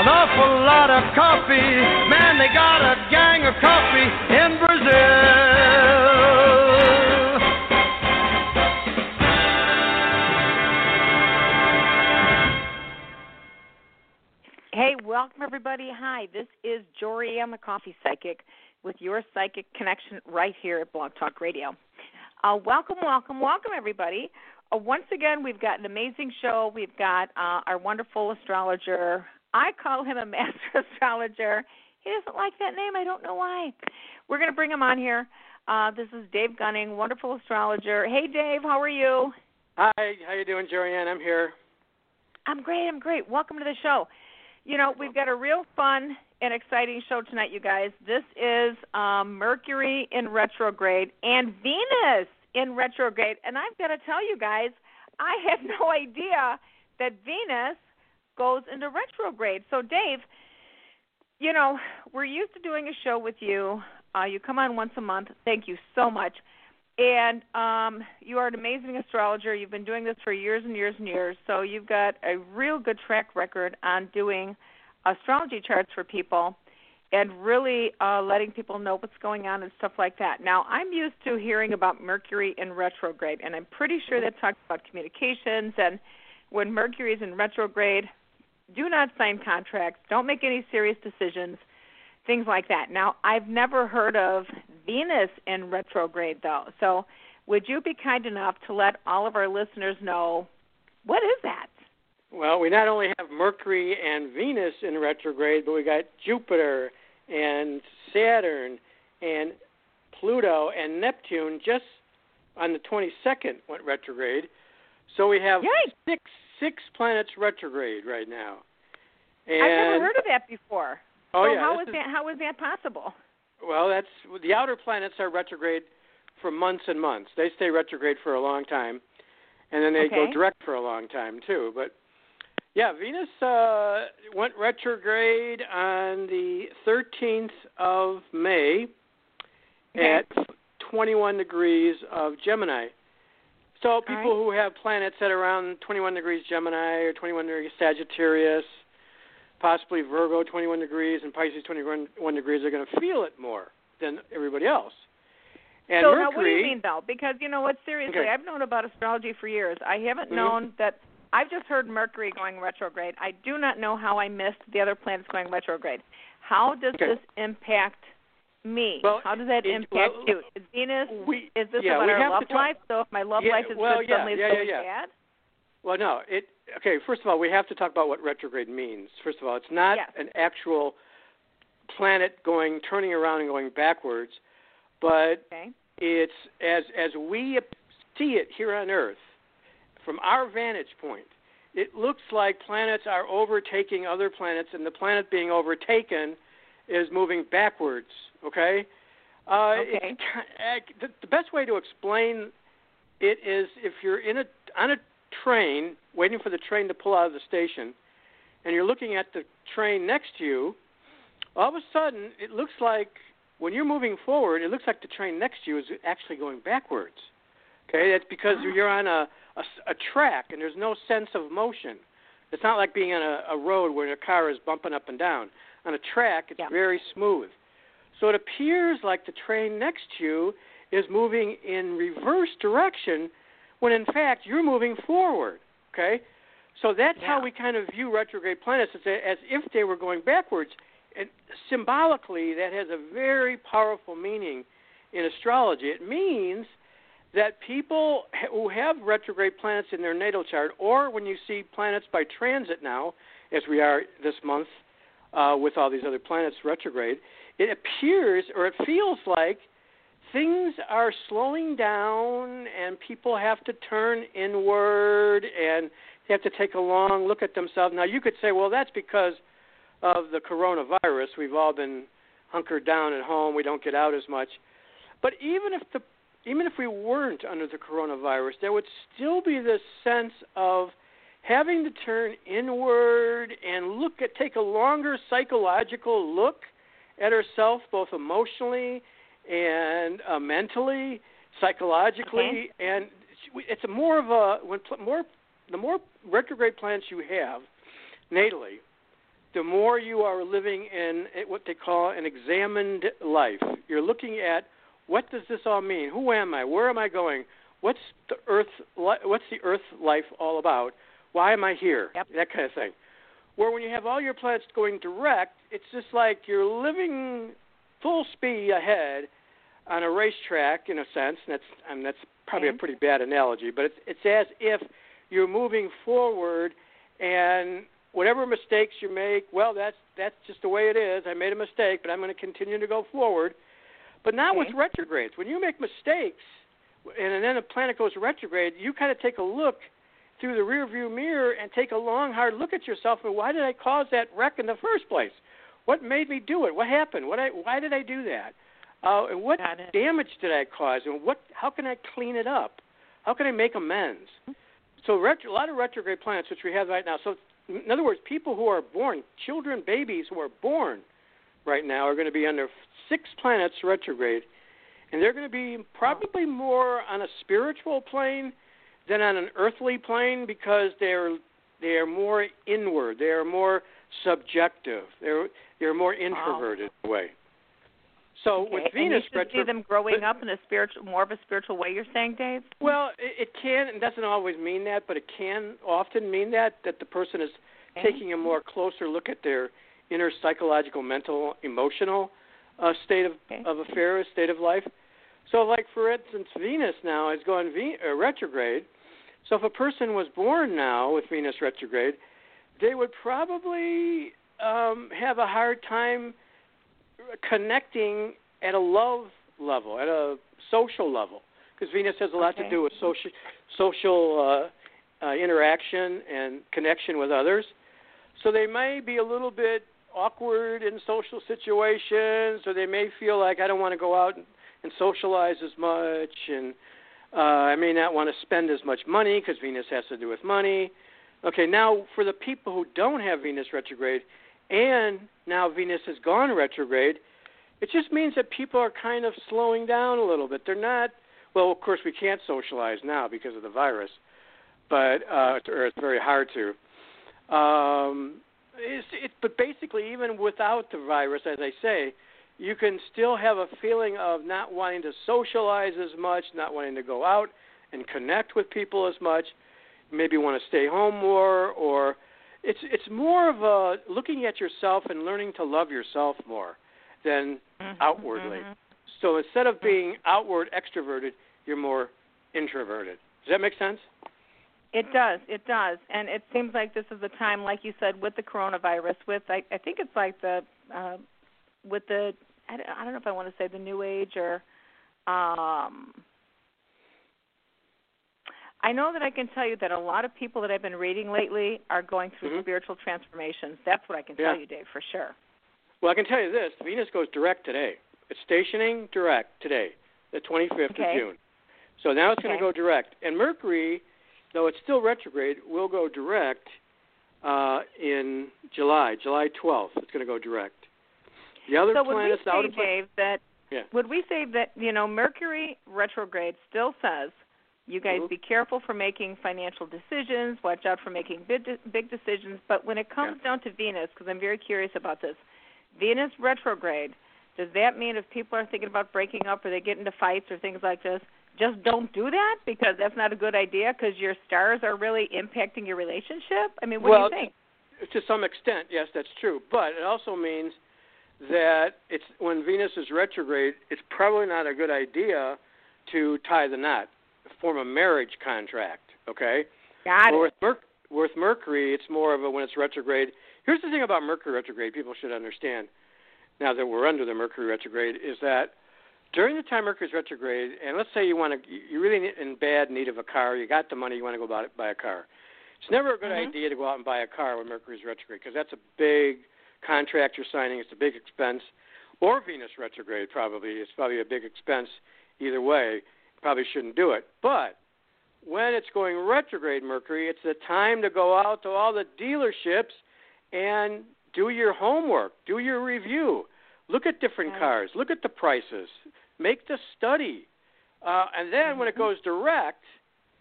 an awful lot of coffee. Man, they got a gang of coffee in Brazil. Hey, welcome everybody. Hi, this is Jory. I'm a coffee psychic with your psychic connection right here at Blog Talk Radio. Uh, welcome, welcome, welcome everybody. Uh, once again, we've got an amazing show. We've got uh, our wonderful astrologer. I call him a master astrologer. He doesn't like that name. I don't know why. We're going to bring him on here. Uh, this is Dave Gunning, wonderful astrologer. Hey, Dave, how are you? Hi, how you doing, Joanne? I'm here. I'm great. I'm great. Welcome to the show. You know, we've got a real fun and exciting show tonight, you guys. This is um, Mercury in retrograde and Venus in retrograde. And I've got to tell you guys, I had no idea that Venus goes into retrograde. So, Dave, you know, we're used to doing a show with you. Uh, you come on once a month. Thank you so much. And um, you are an amazing astrologer. You've been doing this for years and years and years. So you've got a real good track record on doing astrology charts for people and really uh, letting people know what's going on and stuff like that. Now, I'm used to hearing about Mercury in retrograde, and I'm pretty sure that talks about communications. And when Mercury is in retrograde, do not sign contracts, don't make any serious decisions, things like that. Now, I've never heard of Venus in retrograde, though. So, would you be kind enough to let all of our listeners know what is that? Well, we not only have Mercury and Venus in retrograde, but we got Jupiter and Saturn and Pluto and Neptune just on the 22nd went retrograde. So we have six six planets retrograde right now. And I've never heard of that before. oh so yeah, how this is that how is that possible? Well, that's the outer planets are retrograde for months and months. They stay retrograde for a long time, and then they Okay. go direct for a long time too. But yeah, Venus uh, went retrograde on the 13th of May, Okay. at 21 degrees of Gemini. So people right. who have planets at around 21 degrees Gemini or 21 degrees Sagittarius, possibly Virgo 21 degrees and Pisces 21 degrees are going to feel it more than everybody else. And so Mercury, now, what do you mean though? Because you know what? Seriously, Okay. I've known about astrology for years. I haven't Mhm. known that. I've just heard Mercury going retrograde. I do not know how I missed the other planets going retrograde. How does Okay. this impact me? Well, how does that it- impact well, you? Is Venus? we Is this yeah, about our love life? So if my love Yeah, life is well, good, yeah, suddenly yeah, yeah. bad? Well, no. It okay. First of all, we have to talk about what retrograde means. First of all, it's not Yes. an actual planet going turning around and going backwards, but Okay. it's as as we see it here on Earth, from our vantage point. It looks like planets are overtaking other planets, and the planet being overtaken is moving backwards. Okay. Uh, Okay. It's, ki- the, the best way to explain it is if you're in a on a train waiting for the train to pull out of the station, and you're looking at the train next to you. All of a sudden, it looks like when you're moving forward, it looks like the train next to you is actually going backwards. Okay, that's because you're on a, a, a track and there's no sense of motion. It's not like being on a, a road where a car is bumping up and down. On a track, it's Yeah. very smooth. So it appears like the train next to you is moving in reverse direction when in fact you're moving forward. Okay? So that's how we kind of view retrograde planets as, as if they were going backwards. And symbolically, that has a very powerful meaning in astrology. It means that people who have retrograde planets in their natal chart, or when you see planets by transit now, as we are this month uh, with all these other planets retrograde, it appears or it feels like things are slowing down and people have to turn inward and they have to take a long look at themselves. Now, you could say, well, that's because of the coronavirus. We've all been hunkered down at home. We don't get out as much. But even if the even if we weren't under the coronavirus, there would still be this sense of having to turn inward and look at take a longer psychological look at herself, both emotionally and uh, mentally, psychologically, and it's a more of a when pl- more the more retrograde planets you have natally, the more you are living in what they call an examined life. You're looking at what does this all mean? Who am I? Where am I going? What's the earth? li- What's the earth life all about? Why am I here? Yep. That kind of thing. Where when you have all your planets going direct, it's just like you're living full speed ahead on a racetrack in a sense. And that's I mean, that's probably Okay. a mm-hmm. pretty bad analogy, but it's it's as if you're moving forward and whatever mistakes you make, well, that's that's just the way it is. I made a mistake, but I'm going to continue to go forward. But not with retrogrades. When you make mistakes, and then a planet goes retrograde, you kind of take a look through the rear view mirror and take a long, hard look at yourself. And why did I cause that wreck in the first place? What made me do it? What happened? What I, why did I do that? Uh, and what damage did I cause? And what? How can I clean it up? How can I make amends? So retro, a lot of retrograde planets, which we have right now. So in other words, people who are born, children, babies who are born right now, are going to be under six planets retrograde, and they're going to be probably more on a spiritual plane than on an earthly plane because they're they are more inward. They are more subjective. They're they're more introverted in a way. So Okay. with and you should see them growing up in a spiritual, more of a spiritual way. You're saying, Dave? Well, it, it can and doesn't always mean that, but it can often mean that that the person is Okay. taking a more closer look at their inner psychological, mental, emotional uh, state of Okay. of affairs, state of life. So, like for instance, Venus now is going ve- uh, retrograde. So, if a person was born now with Venus retrograde, they would probably um, have a hard time connecting at a love level, at a social level, because Venus has a lot Okay. to do with social social uh, uh, interaction and connection with others. So they may be a little bit awkward in social situations, or they may feel like I don't want to go out and, and socialize as much, and uh, I may not want to spend as much money because Venus has to do with money. Okay, now for the people who don't have Venus retrograde, and now Venus has gone retrograde, it just means that people are kind of slowing down a little bit. They're not. Well, of course, we can't socialize now because of the virus, but uh, or it's very hard to. Um, it's, it, but basically, even without the virus, as I say, you can still have a feeling of not wanting to socialize as much, not wanting to go out and connect with people as much. Maybe want to stay home more, or it's it's more of a looking at yourself and learning to love yourself more than mm-hmm. outwardly. Mm-hmm. So instead of being outward extroverted, you're more introverted. Does that make sense? It does. It does. And it seems like this is a time, like you said, with the coronavirus. With I, I think it's like the uh, with the I don't, I don't know if I want to say the new age or um I know that I can tell you that a lot of people that I've been reading lately are going through mm-hmm. spiritual transformations. That's what I can yeah. tell you, Dave, for sure. Well, I can tell you this: Venus goes direct today. It's stationing direct today, the 25th okay. of June. So now it's okay. going to go direct, and Mercury, though it's still retrograde, will go direct uh, in July, July 12th. It's going to go direct. The other so planets, would we say, Dave, that yeah. would we say that you know Mercury retrograde still says you guys mm-hmm. be careful for making financial decisions, watch out for making big big decisions. But when it comes yeah. down to Venus, because I'm very curious about this, Venus retrograde, does that mean if people are thinking about breaking up or they get into fights or things like this, just don't do that because that's not a good idea because your stars are really impacting your relationship? I mean, what well, do you think? To some extent, yes, that's true. But it also means that it's when Venus is retrograde, it's probably not a good idea to tie the knot, form a marriage contract. Okay. Got it. With, Mer- with Mercury, it's more of a when it's retrograde. Here's the thing about Mercury retrograde. People should understand now that we're under the Mercury retrograde is that during the time Mercury's retrograde, and let's say you want to, you're really in bad need of a car, you got the money, you want to go buy, buy a car. It's never a good mm-hmm. idea to go out and buy a car when Mercury's retrograde because that's a big contract you're signing. It's a big expense. Or Venus retrograde, probably. It's probably a big expense either way. Probably shouldn't do it. But when it's going retrograde, Mercury, it's the time to go out to all the dealerships and do your homework, do your review. Look at different cars, look at the prices, make the study. Uh, and then when it Mm-hmm. goes direct,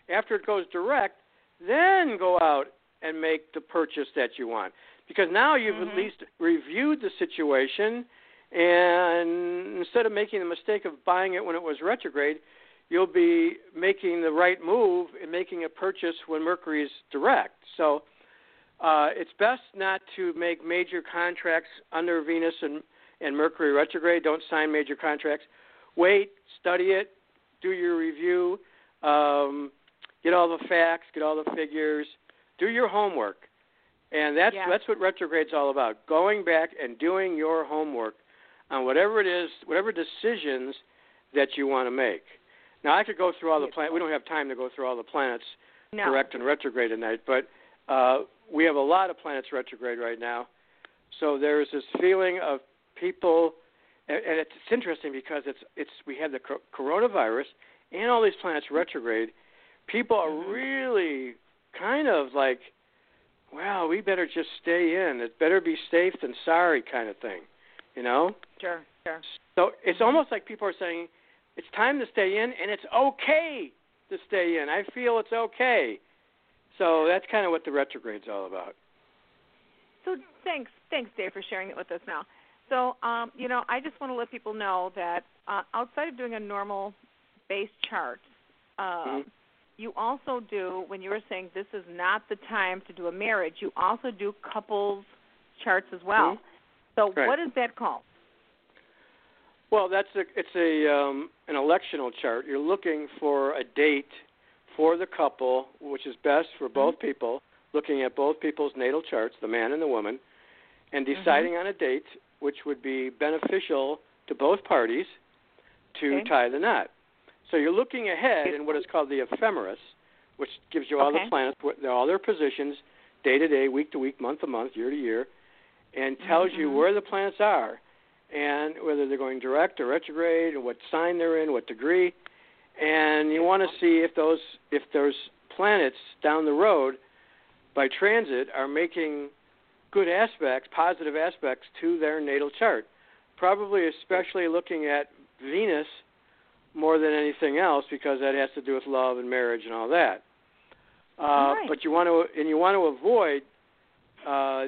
after it goes direct, then go out and make the purchase that you want because now you've mm-hmm. at least reviewed the situation and instead of making the mistake of buying it when it was retrograde you'll be making the right move and making a purchase when mercury is direct. So uh, it's best not to make major contracts under venus and, and mercury retrograde. Don't sign major contracts. Wait study it do your review um, get all the facts get all the figures do your homework and that's yeah. that's what retrograde's all about. Going back and doing your homework on whatever it is, whatever decisions that you want to make. Now I could go through all the planets. We don't have time to go through all the planets no. direct and retrograde tonight, but uh, we have a lot of planets retrograde right now. So there's this feeling of people, and, and it's, it's interesting because it's it's we have the coronavirus and all these planets retrograde. People are mm-hmm. really kind of like well, we better just stay in. It better be safe than sorry kind of thing, you know? Sure, sure. So it's almost like people are saying it's time to stay in and it's okay to stay in. I feel it's okay. So that's kind of what the retrograde's all about. So thanks, thanks, Dave, for sharing it with us now. So, um, you know, I just want to let people know that uh, outside of doing a normal base chart, uh, mm-hmm you also do when you were saying this is not the time to do a marriage you also do couples charts as well mm-hmm. so right. what is that called well that's a it's a um an electional chart you're looking for a date for the couple which is best for both mm-hmm. people looking at both people's natal charts the man and the woman and deciding mm-hmm. on a date which would be beneficial to both parties to okay. tie the knot so you're looking ahead in what is called the ephemeris, which gives you all okay. the planets, all their positions, day to day, week to week, month to month, year to year, and tells mm-hmm. you where the planets are and whether they're going direct or retrograde, and what sign they're in, what degree, and you want to see if those if those planets down the road by transit are making good aspects, positive aspects to their natal chart. probably especially looking at Venus more than anything else because that has to do with love and marriage and all that. Uh, right. But you want to and you want to avoid uh,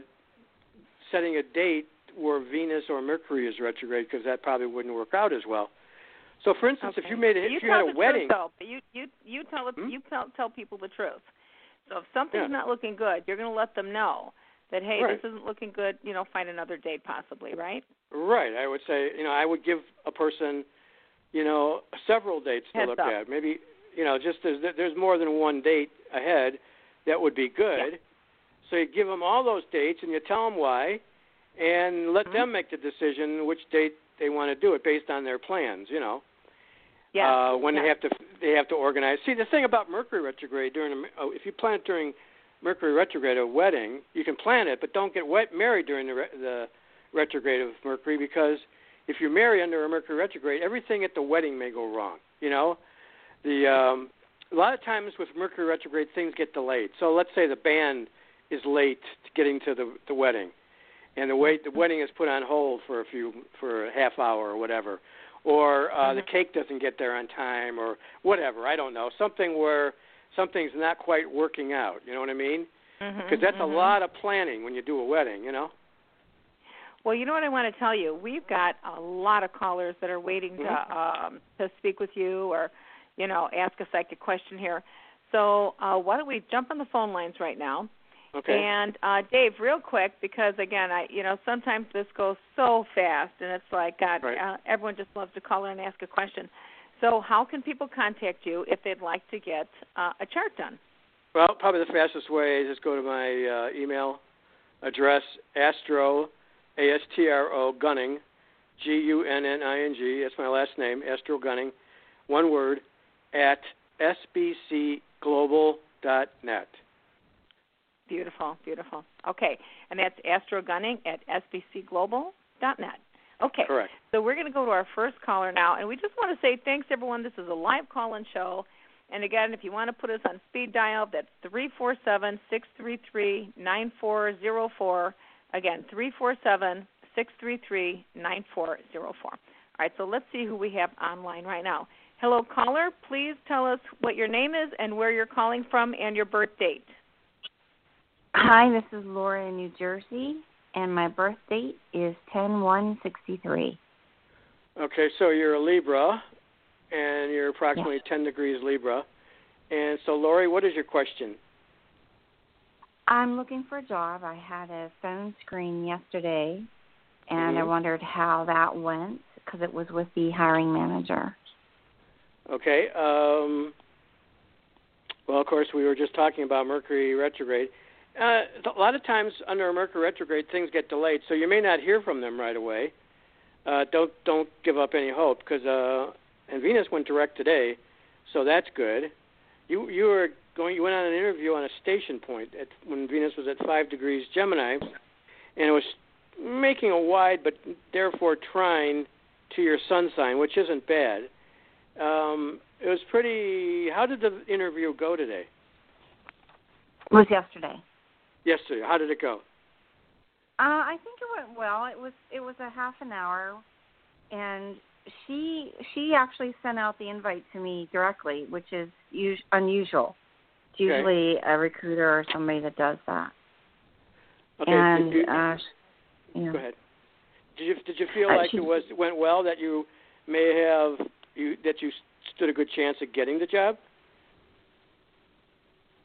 setting a date where Venus or Mercury is retrograde because that probably wouldn't work out as well. So, for instance, Okay. if you made a, you if you had a wedding, truth, though. You you you tell Hmm? you tell tell people the truth. So if something's Yeah. not looking good, you're going to let them know that hey, Right. this isn't looking good. You know, find another date possibly, right? right? I would say, you know, I would give a person, you know, several dates to Heads look up. at. Maybe, you know, just there's there's more than one date ahead that would be good. So you give them all those dates and you tell them why, and let Mhm. them make the decision which date they want to do it based on their plans. You know. Yeah. uh, when yeah. they have to they have to organize. See, the thing about Mercury retrograde during a, oh, if you plan it during Mercury retrograde a wedding, you can plan it, but don't get wet married during the re- the retrograde of Mercury because if you marry under a Mercury retrograde, everything at the wedding may go wrong. You know, the um, a lot of times with Mercury retrograde things get delayed. So let's say the band is late to getting to the the wedding, and the wait the wedding is put on hold for a few for a half hour or whatever or uh, the Mhm. cake doesn't get there on time, or whatever. I don't know. Something where something's not quite working out. You know what I mean? Because that's mhm. a lot of planning when you do a wedding. You know? Well, you know what I want to tell you. We've got a lot of callers that are waiting to um, to speak with you or, you know, ask a psychic question here. So uh, why don't we jump on the phone lines right now? Okay. And uh, Dave, real quick, because again, I you know sometimes this goes so fast, and it's like God, Right. uh, everyone just loves to call in and ask a question. So how can people contact you if they'd like to get uh, a chart done? Well, probably the fastest way is just go to my uh, email address, astro, A S T R O Gunning, G U N N I N G. That's my last name, Astro Gunning, one word, at sbcglobal.net. Beautiful, beautiful. Okay, and that's Astro Gunning at sbcglobal.net. Okay, Correct. so we're going to go to our first caller now, and we just want to say thanks, everyone. This is a live call-in show, and again, if you want to put us on speed dial, that's three four seven six three three nine four zero four. Again, three four seven six three three nine four zero four. All right, so let's see who we have online right now. Hello, caller. Please tell us what your name is and where you're calling from, and your birth date. Hi, this is Laura in New Jersey, and my birth date is ten one sixty three. Okay, so you're a Libra, and you're approximately 10 degrees Libra. And so, Lori, what is your question? I'm looking for a job. I had a phone screen yesterday, and I Mhm. wondered how that went because it was with the hiring manager. Okay. Um, well, of course, we were just talking about Mercury retrograde. Uh, a lot of times under a Mercury retrograde, things get delayed, so you may not hear from them right away. Uh, don't don't give up any hope because uh, and Venus went direct today, so that's good. You you were going you went on an interview on a station point at when Venus was at five degrees Gemini, and it was making a wide but therefore trine to your sun sign, which isn't bad. Um, it was pretty. How did the interview go today? It was yesterday. Yesterday. How did it go? Uh, I think it went well. It was it was a half an hour, and she she actually sent out the invite to me directly, which is us- unusual. It's Okay. usually a recruiter or somebody that does that. Okay. and did you, uh, go ahead. Did you did you feel Uh, like she- it was it went well? That you may have you that you stood a good chance of getting the job?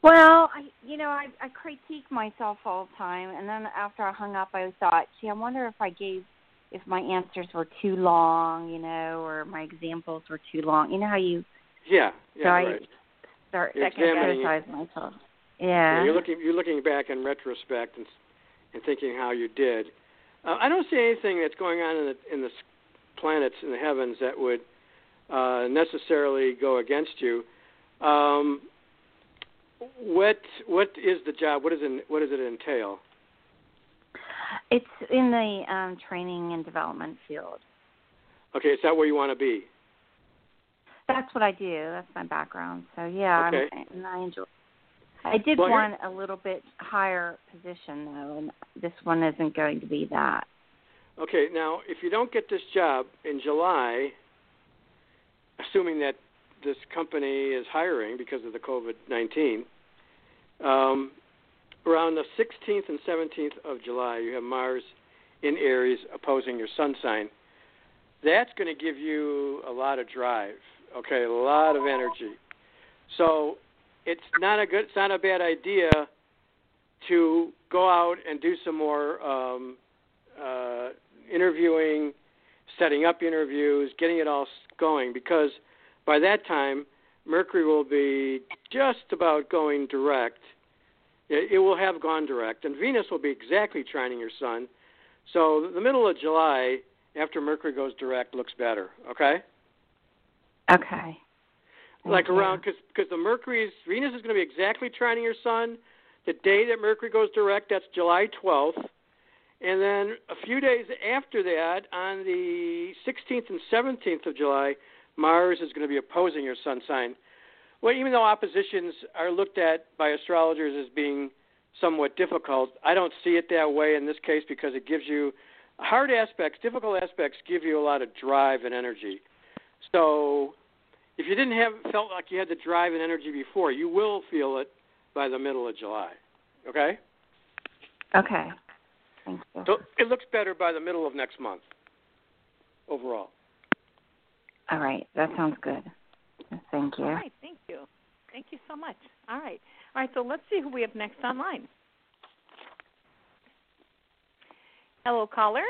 Well, I you know I I critique myself all the time, and then after I hung up, I thought, gee, I wonder if I gave if my answers were too long, you know, or my examples were too long. You know how you Yeah. Yeah. Right. Right. Start examining- criticize myself. Yeah, Yeah. you're looking you're looking back in retrospect and and thinking how you did. Uh, I don't see anything that's going on in the in the planets in the heavens that would uh, necessarily go against you. Um, what what is the job? What is it, what does it entail? It's in the um training and development field. Okay, is that where you want to be? That's what I do. That's my background. So yeah, Okay. And I enjoy. I did Well, want a little bit higher position though, and this one isn't going to be that. Okay, now if you don't get this job in July, assuming that this company is hiring because of the COVID 19, um, around the 16th and 17th of July, you have Mars in Aries opposing your sun sign. That's going to give you a lot of drive, okay, a lot of energy. So it's not a good, it's not a bad idea to go out and do some more um, uh, interviewing, setting up interviews, getting it all going because by that time Mercury will be just about going direct. It, will have gone direct, and Venus will be exactly trining your Sun. So the middle of July, after Mercury goes direct, looks better. Okay. Okay. Like around because because the Mercury's Venus is going to be exactly trining your Sun. The day that Mercury goes direct, that's July 12th. And then a few days after that, on the 16th and 17th of July, Mars is going to be opposing your sun sign. Well, even though oppositions are looked at by astrologers as being somewhat difficult, I don't see it that way in this case because it gives you hard aspects, difficult aspects give you a lot of drive and energy. So, if you didn't have felt like you had the drive and energy before, you will feel it by the middle of July. Okay? Okay. Thank you. So it looks better by the middle of next month overall. All right, that sounds good. Thank you. All right, thank you. Thank you so much. All right. All right, so let's see who we have next online. Hello, caller.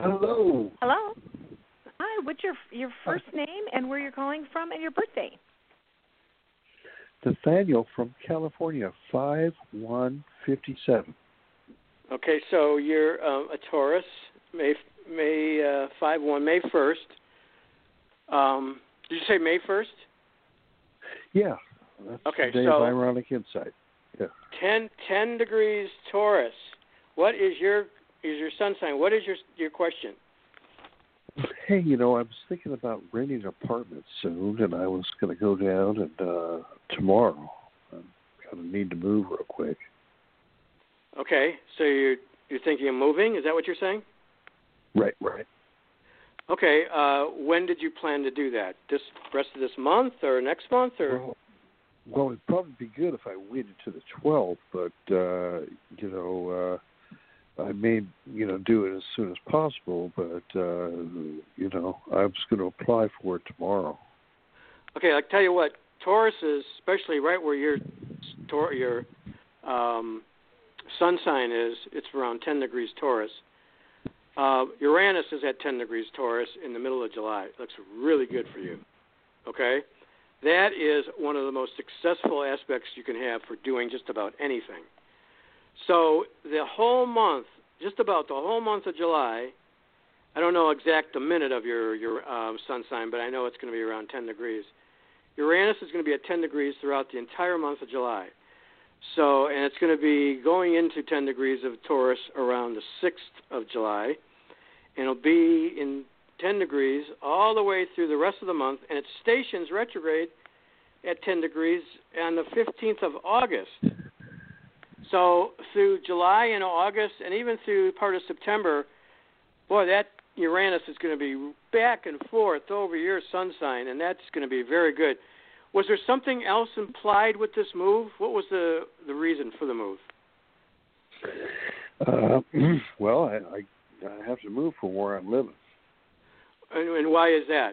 Hello. Hello. Hi, what's your your first name and where you're calling from and your birthday? Nathaniel from California, five one fifty seven. Okay, so you're um, a Taurus, May May uh, five one May first. Um, did you say May first? Yeah. That's okay, the day so of ironic insight. Yeah. 10, 10 degrees Taurus. What is your is your sun sign? What is your your question? Hey, you know, I was thinking about renting an apartment soon, and I was going to go down and uh tomorrow. I'm going to need to move real quick. Okay, so you're you're thinking of moving? Is that what you're saying? Right, right. Okay, uh, when did you plan to do that? This rest of this month or next month or? Well, well it'd probably be good if I waited to the 12th, but uh, you know, uh, I may you know do it as soon as possible. But uh, you know, I was going to apply for it tomorrow. Okay, I tell you what, Taurus is especially right where your your um, sun sign is. It's around 10 degrees Taurus. Uh, Uranus is at 10 degrees Taurus in the middle of July. It looks really good for you. Okay? That is one of the most successful aspects you can have for doing just about anything. So the whole month, just about the whole month of July, I don't know exact the minute of your your um, sun sign, but I know it's going to be around 10 degrees. Uranus is going to be at 10 degrees throughout the entire month of July. So, and it's going to be going into 10 degrees of Taurus around the 6th of July and it'll be in 10 degrees all the way through the rest of the month, and it stations retrograde at 10 degrees on the 15th of August. So through July and August, and even through part of September, boy, that Uranus is going to be back and forth over your sun sign, and that's going to be very good. Was there something else implied with this move? What was the the reason for the move? Uh, well, I, I I have to move from where I'm living. And, and why is that?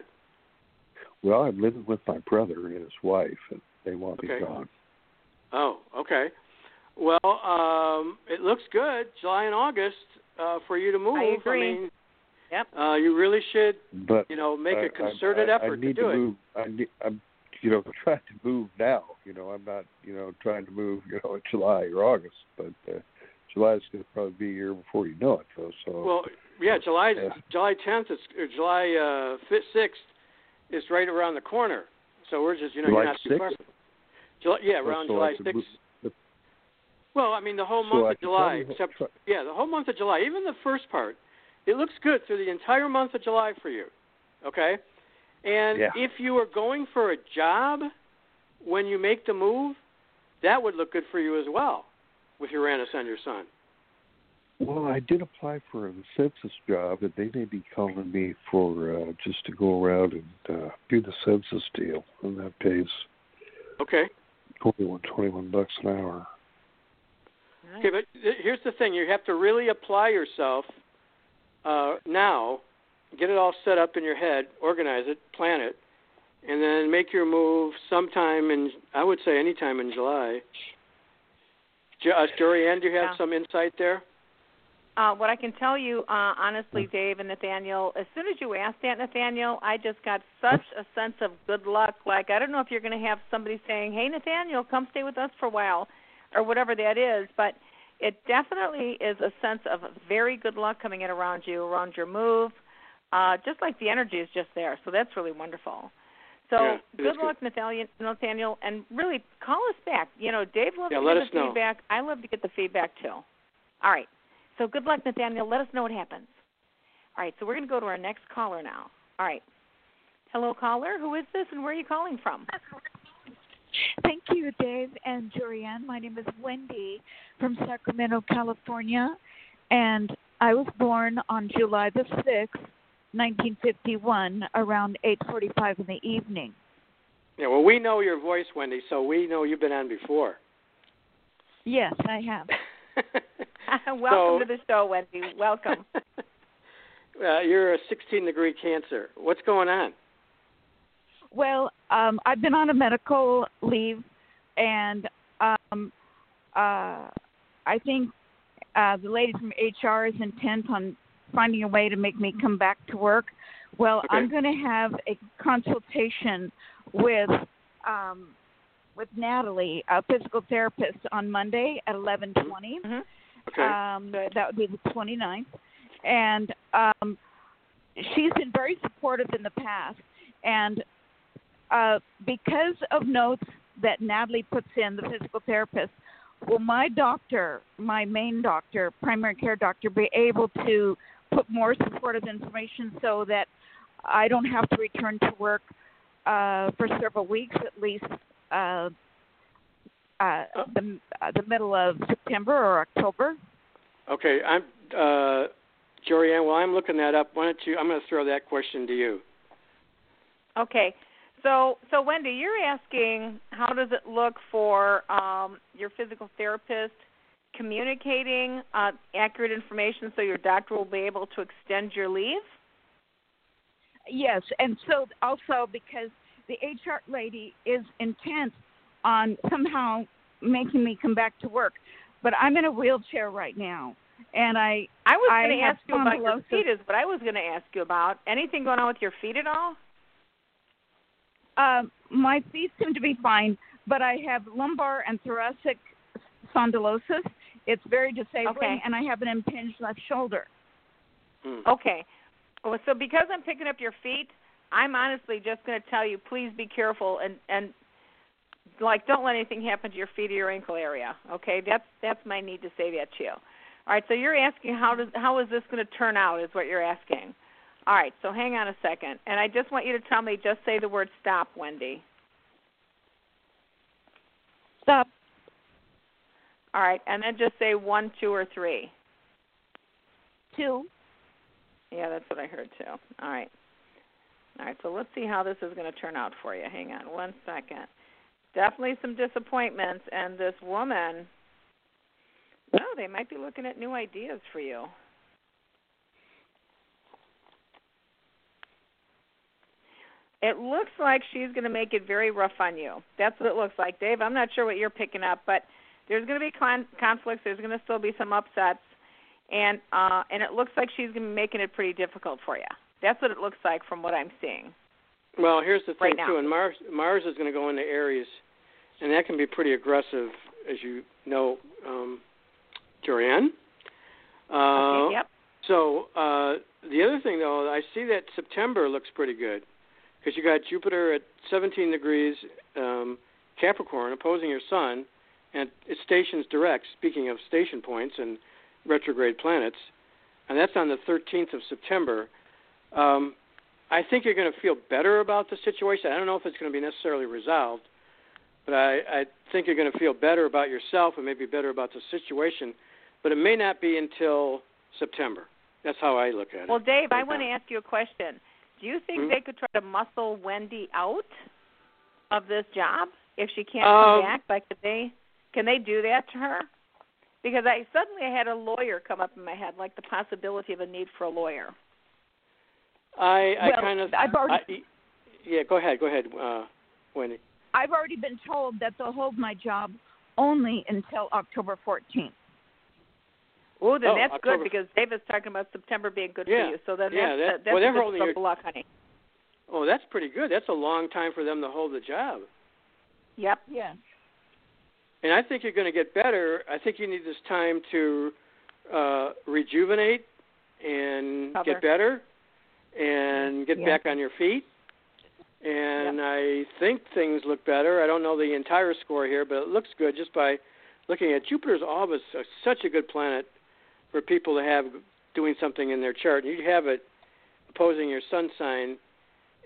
Well, I'm living with my brother and his wife, and they want okay. me gone. Oh, okay. Well, um, it looks good, July and August, uh, for you to move. I agree. I mean, yep. Uh, you really should, but you know, make I, a concerted I, I, effort I need to do to it. move. I need, I'm, you know, trying to move now. You know, I'm not, you know, trying to move, you know, in July or August, but uh, July is going to probably be here before you know it, though. So well, yeah, July Yeah. July 10th is or July uh, 6th is right around the corner. So we're just, you know, July you're not too far. July, yeah, around so July 6th. Well, I mean, the whole month I of July, except try- yeah, the whole month of July, even the first part, it looks good through the entire month of July for you. Okay, and Yeah. if you are going for a job when you make the move, that would look good for you as well, with Uranus on your Sun. Well, I did apply for a census job, and they may be calling me for uh, just to go around and uh, do the census deal, and that pays Okay. twenty one twenty one bucks an hour. Okay, but th- here's the thing: you have to really apply yourself uh, now, get it all set up in your head, organize it, plan it, and then make your move sometime in. I would say anytime in July. Jo- uh, Jorianne, do you have Yeah. some insight there? Uh, what I can tell you, uh, honestly, Dave and Nathaniel, as soon as you asked that, Nathaniel, I just got such a sense of good luck. Like, I don't know if you're going to have somebody saying, hey, Nathaniel, come stay with us for a while, or whatever that is, but it definitely is a sense of very good luck coming in around you, around your move. Uh, just like the energy is just there. So that's really wonderful. So Yeah, good good. luck, Nathaniel, Nathaniel, and really call us back. You know, Dave loves Yeah, to get the know. feedback. I love to get the feedback too. All right. So good luck, Nathaniel. Let us know what happens. All right. So we're going to go to our next caller now. All right. Hello, caller. Who is this, and where are you calling from? Thank you, Dave and Jorianne. My name is Wendy from Sacramento, California, and I was born on July the 6th, 1951, around 8:45 in the evening. Yeah. Well, we know your voice, Wendy, so we know you've been on before. Yes, I have. Welcome So- to the show, Wendy. Welcome. uh, you're a 16 degree Cancer. What's going on? Well, um, I've been on a medical leave, and um, uh, I think uh, the lady from HR is intent on finding a way to make me come back to work. Well, Okay. I'm going to have a consultation with um, with Natalie, a physical therapist, on Monday at 11:20. hmm Okay. Um, that would be the 29th. And um, she's been very supportive in the past. And uh, because of notes that Natalie puts in, the physical therapist, will my doctor, my main doctor, primary care doctor, be able to put more supportive information so that I don't have to return to work uh, for several weeks at least? Uh, uh, the uh, the middle of September or October. Okay, I'm uh Jorianne, while I'm looking that up, why don't you I'm gonna throw that question to you. Okay. So, so Wendy, you're asking how does it look for um, your physical therapist communicating uh, accurate information so your doctor will be able to extend your leave? Yes, and so also because the HR lady is intent on somehow making me come back to work, but I'm in a wheelchair right now, and I I was going to ask you about your feet. Is what I was going to ask you about. Anything going on with your feet at all? Um, my feet seem to be fine, but I have lumbar and thoracic spondylosis. It's very disabling, Okay. and I have an impinged left shoulder. Hmm. Okay. Well, so because I'm picking up your feet, I'm honestly just going to tell you, please be careful and and like don't let anything happen to your feet or your ankle area. Okay, that's that's my need to say that to you. All right. So you're asking how does how is this going to turn out? Is what you're asking. All right. So hang on a second, and I just want you to tell me. Just say the word stop, Wendy. Stop. All right, and then just say one, two, or three. Two. Yeah, that's what I heard too. All right. All right, so let's see how this is going to turn out for you. Hang on one second. Definitely some disappointments, and this woman, oh, they might be looking at new ideas for you. It looks like she's going to make it very rough on you. That's what it looks like, Dave. I'm not sure what you're picking up, but there's going to be con- conflicts. There's going to still be some upsets, and uh, and it looks like she's going to be making it pretty difficult for you. That's what it looks like from what I'm seeing. Well, here's the thing Right now. too, and Mars Mars is going to go into Aries, and that can be pretty aggressive, as you know, um, Jorianne. Uh, okay, yep. So uh, the other thing, though, I see that September looks pretty good because you got Jupiter at 17 degrees um, Capricorn opposing your Sun, and it stations direct. Speaking of station points and retrograde planets, and that's on the 13th of September. Um, I think you're going to feel better about the situation. I don't know if it's going to be necessarily resolved, but I, I think you're going to feel better about yourself and maybe better about the situation. but it may not be until September. That's how I look at it. Well. Dave, I want to ask you a question. Do you think Mhm. they could try to muscle Wendy out of this job if she can't Um, come back? Like, could they can they do that to her? Because I suddenly I had a lawyer come up in my head, like the possibility of a need for a lawyer. I, I Well, kind of. I've already- I, yeah, go ahead. Go ahead, uh, Wendy. I've already been told that they'll hold my job only until October 14th. Oh, then Oh, that's October. good because David's talking about September being good Yeah. for you. So then Yeah, that's that- that's well, they're a good holding your- luck, honey. Oh, that's pretty good. That's a long time for them to hold the job. Yep. Yes. And I think you're going to get better. I think you need this time to uh, rejuvenate and Cover. get better and get Yeah. back on your feet. And I think things look better. I don't know the entire score here, but it looks good just by looking at Jupiter's always a, such a good planet for people to have doing something in their chart. You have it opposing your sun sign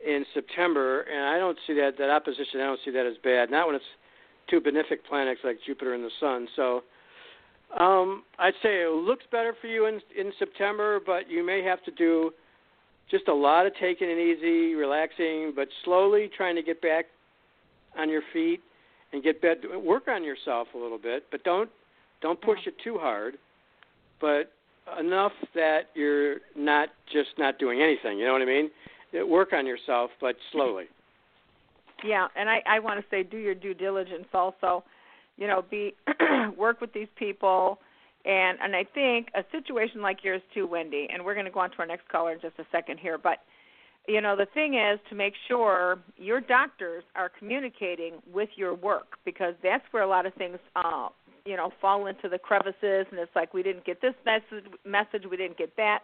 in September, and I don't see that that opposition. I don't see that as bad. Not when it's two benefic planets like Jupiter and the Sun. So um, I'd say it looks better for you in in September, but you may have to do just a lot of taking it easy, relaxing, but slowly trying to get back on your feet and get back. Work on yourself a little bit, but don't don't push it too hard. But enough that you're not just not doing anything. You know what I mean? Work on yourself, but slowly. Yeah, and I I want to say do your due diligence also. You know, be work with these people and and I think a situation like yours too, Wendy, and we're going to go on to our next caller in just a second here, but you know, the thing is to make sure your doctors are communicating with your work because that's where a lot of things uh you know, fall into the crevices and it's like we didn't get this message message, we didn't get that.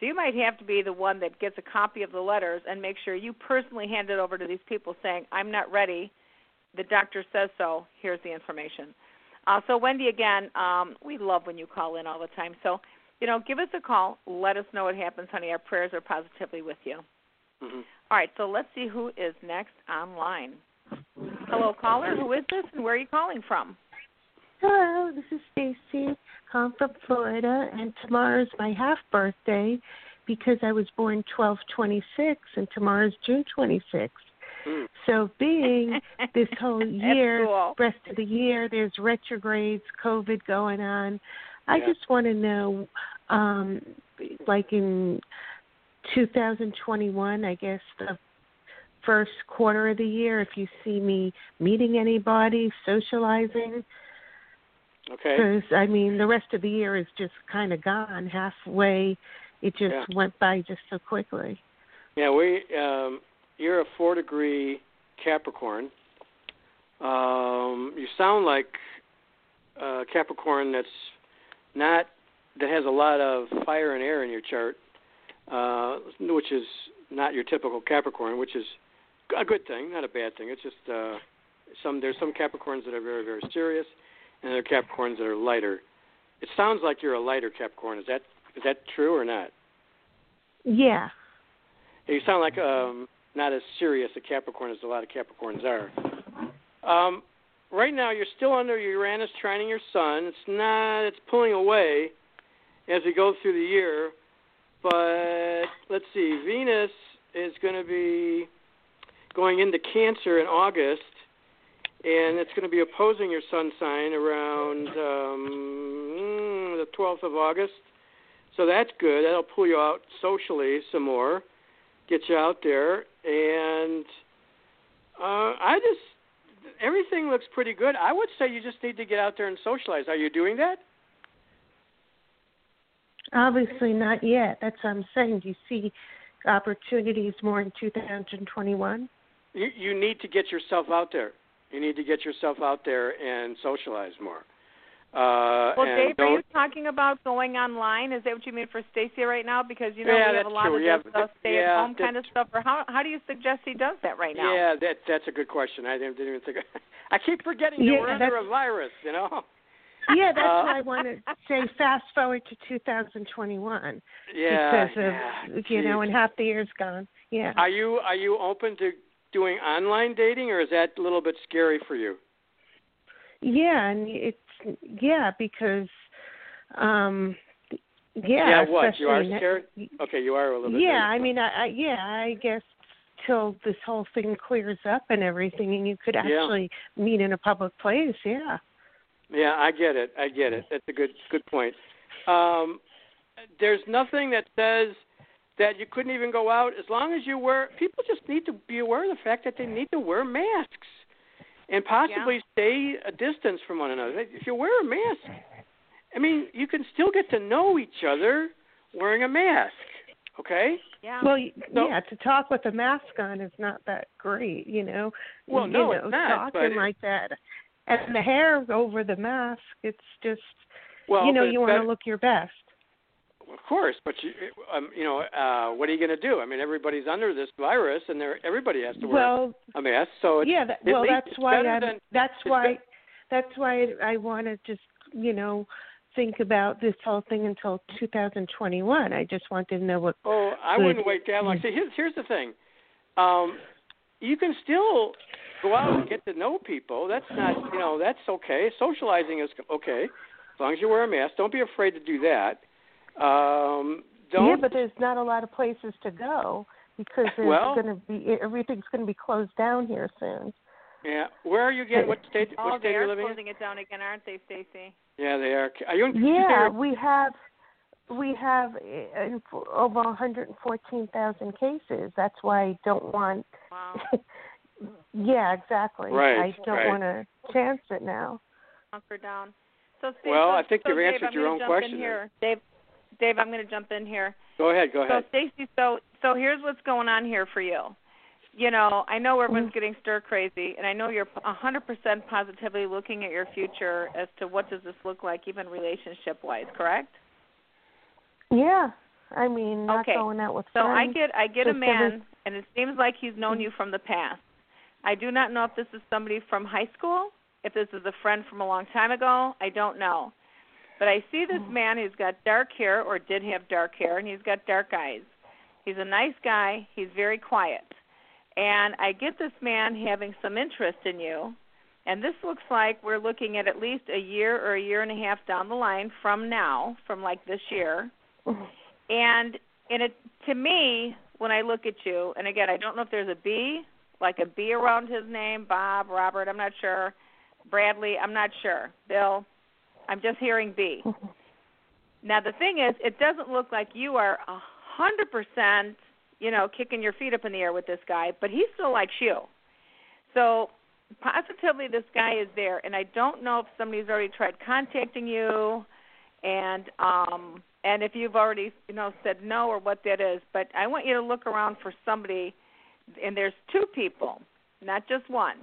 So you might have to be the one that gets a copy of the letters and make sure you personally hand it over to these people saying, I'm not ready. The doctor says so. Here's the information. Uh, so, Wendy, again, um, we love when you call in all the time. So, you know, give us a call. Let us know what happens, honey. Our prayers are positively with you. hmm All right, so let's see who is next online. Hello, caller. Who is this and where are you calling from? Hello, this is Stacy. I'm from Florida, and tomorrow's my half birthday because I was born 1226, and tomorrow's June 26th. Mm. So, being this whole year, cool. rest of the year, there's retrogrades, COVID going on. I Yeah. just want to know, um, like in 2021, I guess the first quarter of the year, if you see me meeting anybody, socializing. Okay. Because I mean, the rest of the year is just kind of gone. Halfway, it just Yeah. went by just so quickly. Yeah, we. Um, you're a four degree Capricorn. Um, you sound like a Capricorn that's not that has a lot of fire and air in your chart, uh, which is not your typical Capricorn, which is a good thing, not a bad thing. It's just uh, some there's some Capricorns that are very very serious, and there are Capricorns that are lighter. It sounds like you're a lighter Capricorn. Is that is that true or not? Yeah. You sound like um, not as serious a Capricorn as a lot of Capricorns are. Um, right now, you're still under Uranus trining your Sun. It's not. It's pulling away as we go through the year. But let's see. Venus is going to be going into Cancer in August, and it's going to be opposing your Sun sign around um, the 12th of August. So that's good. That'll pull you out socially some more, get you out there, and uh, I just everything looks pretty good. I would say you just need to get out there and socialize. Are you doing that? Obviously not yet. That's what I'm saying. Do you see opportunities more in 2021? You you need to get yourself out there. You need to get yourself out there and socialize more. Uh, Well, and Dave, are you talking about going online? Is that what you mean for Stacy right now? Because you know Yeah, we have a lot true. of Yeah, this uh, stay yeah, at home that- kind of stuff. Or how how do you suggest he does that right now? Yeah, that that's a good question. I didn't, didn't even think. I keep forgetting that Yeah, we're under a virus. You know. Yeah, that's Uh, why I want to say fast forward to 2021 Yeah. because of yeah, you know, and half the year's gone. Yeah. Are you are you open to doing online dating, or is that a little bit scary for you? Yeah, and it's yeah because Um, yeah. Yeah, what? You are scared? Okay, you are a little bit. Yeah, nervous. I mean, I, I yeah, I guess till this whole thing clears up and everything, and you could Yeah. actually meet in a public place. Yeah. Yeah, I get it. I get it. That's a good good point. Um, there's nothing that says that you couldn't even go out as long as you wear. People just need to be aware of the fact that they need to wear masks and possibly stay a distance from one another. If you wear a mask, I mean, you can still get to know each other wearing a mask. Okay. Yeah. Well, y So- yeah, to talk with a mask on is not that great, you know. Well, you no, know, it's not, talking but it- like that, and the hair over the mask, it's just, Well, you know, you want to look your best. Of course, but you, um, you know, uh, what are you going to do? I mean, everybody's under this virus, and they're, everybody has to wear Well, a mask. So it's, yeah, that, well, least that's why I'm. than- that's why. That's why I want to just, you know, think about this whole thing until 2021. I just wanted to know what. Oh, I Good. wouldn't wait that long. See, here's here's the thing. Um, you can still go out and get to know people. That's not, you know, that's okay. Socializing is okay as long as you wear a mask. Don't be afraid to do that. Um, don't. Yeah, but there's not a lot of places to go because there's Well- going to be everything's going to be closed down here soon. yeah. Where are you getting? What state? oh, What they state are are you living in? closing it down again, aren't they, Stacy? Yeah, they are. Are you in? Yeah, we have we have uh, in- over 114,000 cases. That's why I don't want. Wow. yeah, exactly. Right, I don't right. want to chance it now. Hunker down. So, Steve, Well, so, I think so you've Dave, answered I'm your own question In here. Dave, Dave, I'm going to jump in here. Go ahead. Go ahead. So Stacy, so so here's what's going on here for you. You know, I know everyone's getting stir crazy, and I know you're 100% positively looking at your future as to what does this look like, even relationship wise. Correct? Yeah, I mean, not Okay. going out with So I get I get a Just every- man, and it seems like he's known you from the past. I do not know if this is somebody from high school, if this is a friend from a long time ago. I don't know, but I see this hmm. man who's got dark hair or did have dark hair, and he's got dark eyes. He's a nice guy. He's very quiet, and I get this man having some interest in you. And this looks like we're looking at at least a year or a year and a half down the line from now, from like this year. And and it to me, when I look at you, and again, I don't know if there's a B, like a B around his name, Bob, Robert, I'm not sure. Bradley, I'm not sure. Bill, I'm just hearing B. Now the thing is, it doesn't look like you are a hundred percent, you know, kicking your feet up in the air with this guy, but he still likes you. So positively, this guy is there, and I don't know if somebody's already tried contacting you, and um, and if you've already, you know, said no or what that is. But I want you to look around for somebody, and there's two people, not just one,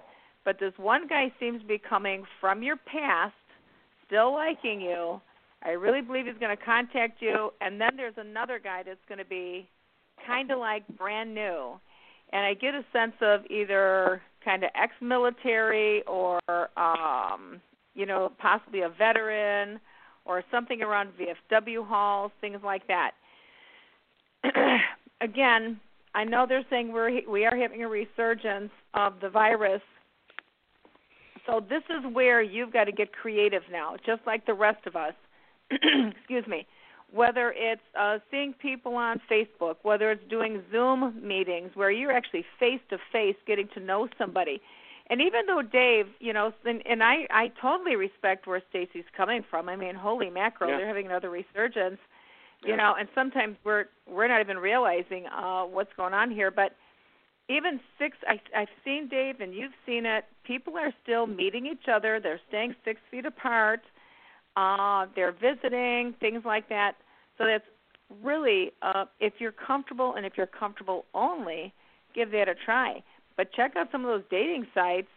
but this one guy seems to be coming from your past, still liking you. I really believe he's going to contact you, and then there's another guy that's going to be kind of like brand new, and I get a sense of either kind of ex-military or um, you know possibly a veteran or something around VFW halls, things like that. Again, I know they're saying we're we are having a resurgence of the virus. So this is where you've got to get creative now, just like the rest of us. Excuse me. Whether it's uh, seeing people on Facebook, whether it's doing Zoom meetings where you're actually face to face getting to know somebody. And even though Dave, you know, and, and I I totally respect where Stacy's coming from. I mean, holy mackerel, Yeah. they're having another resurgence. You Yeah. know, and sometimes we're we're not even realizing uh what's going on here, but even six I I've seen Dave and you've seen it. People are still meeting each other. They're staying 6 feet apart. Uh they're visiting, things like that. So that's really uh if you're comfortable and if you're comfortable only, give that a try but check out some of those dating sites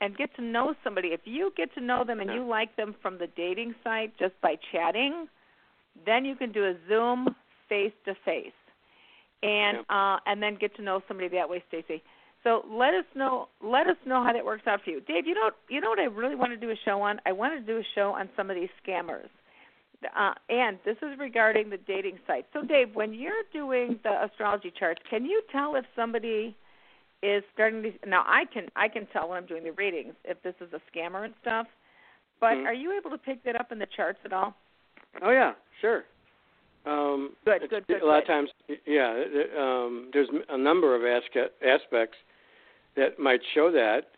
and get to know somebody. If you get to know them and you like them from the dating site just by chatting, then you can do a Zoom face to face, and uh, and then get to know somebody that way, Stacy. So let us know let us know how that works out for you, Dave. You know you know what I really want to do a show on? I want to do a show on some of these scammers. Uh, and this is regarding the dating sites. So, Dave, when you're doing the astrology charts, can you tell if somebody is starting to now I can I can tell when I'm doing the readings if this is a scammer and stuff. But Mhm. are you able to pick that up in the charts at all? Oh yeah, sure. Um, Good, good, good, A lot of times, yeah. Um, there's a number of aspects that might show that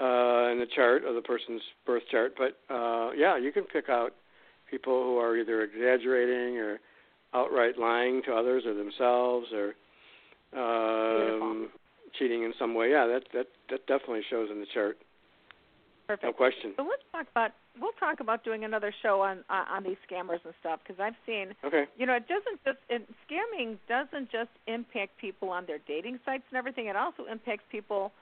uh, in the chart of the person's birth chart, but uh, yeah, you can pick out people who are either exaggerating or outright lying to others or themselves or um, cheating in some way. Yeah, that that that definitely shows in the chart. Perfect. No question. So let's talk about we'll talk about doing another show on uh, on these scammers and stuff because I've seen Okay. you know it doesn't just it, scamming doesn't just impact people on their dating sites and everything. It also impacts people,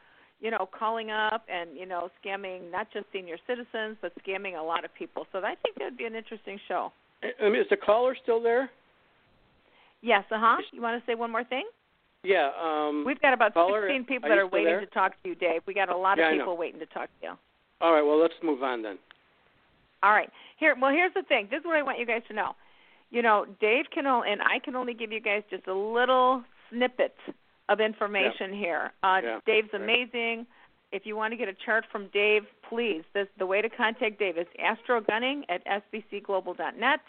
you know, calling up and you know scamming not just senior citizens but scamming a lot of people. So I think that would be an interesting show. I mean, is the caller still there? Yes, uh huh. You want to say one more thing? Yeah. Um, We've got about caller, 16 people are that you are waiting there? to talk to you, Dave. We got a lot Yeah, of people waiting to talk to you. all right. Well, let's move on then. All right. Here, well, here's the thing. This is what I want you guys to know. You know, Dave can only, and I can only give you guys just a little snippet of information here. Uh, Yeah. Dave's amazing. If you want to get a chart from Dave, please. This, the way to contact Dave is astrogunning at sbcglobal.net.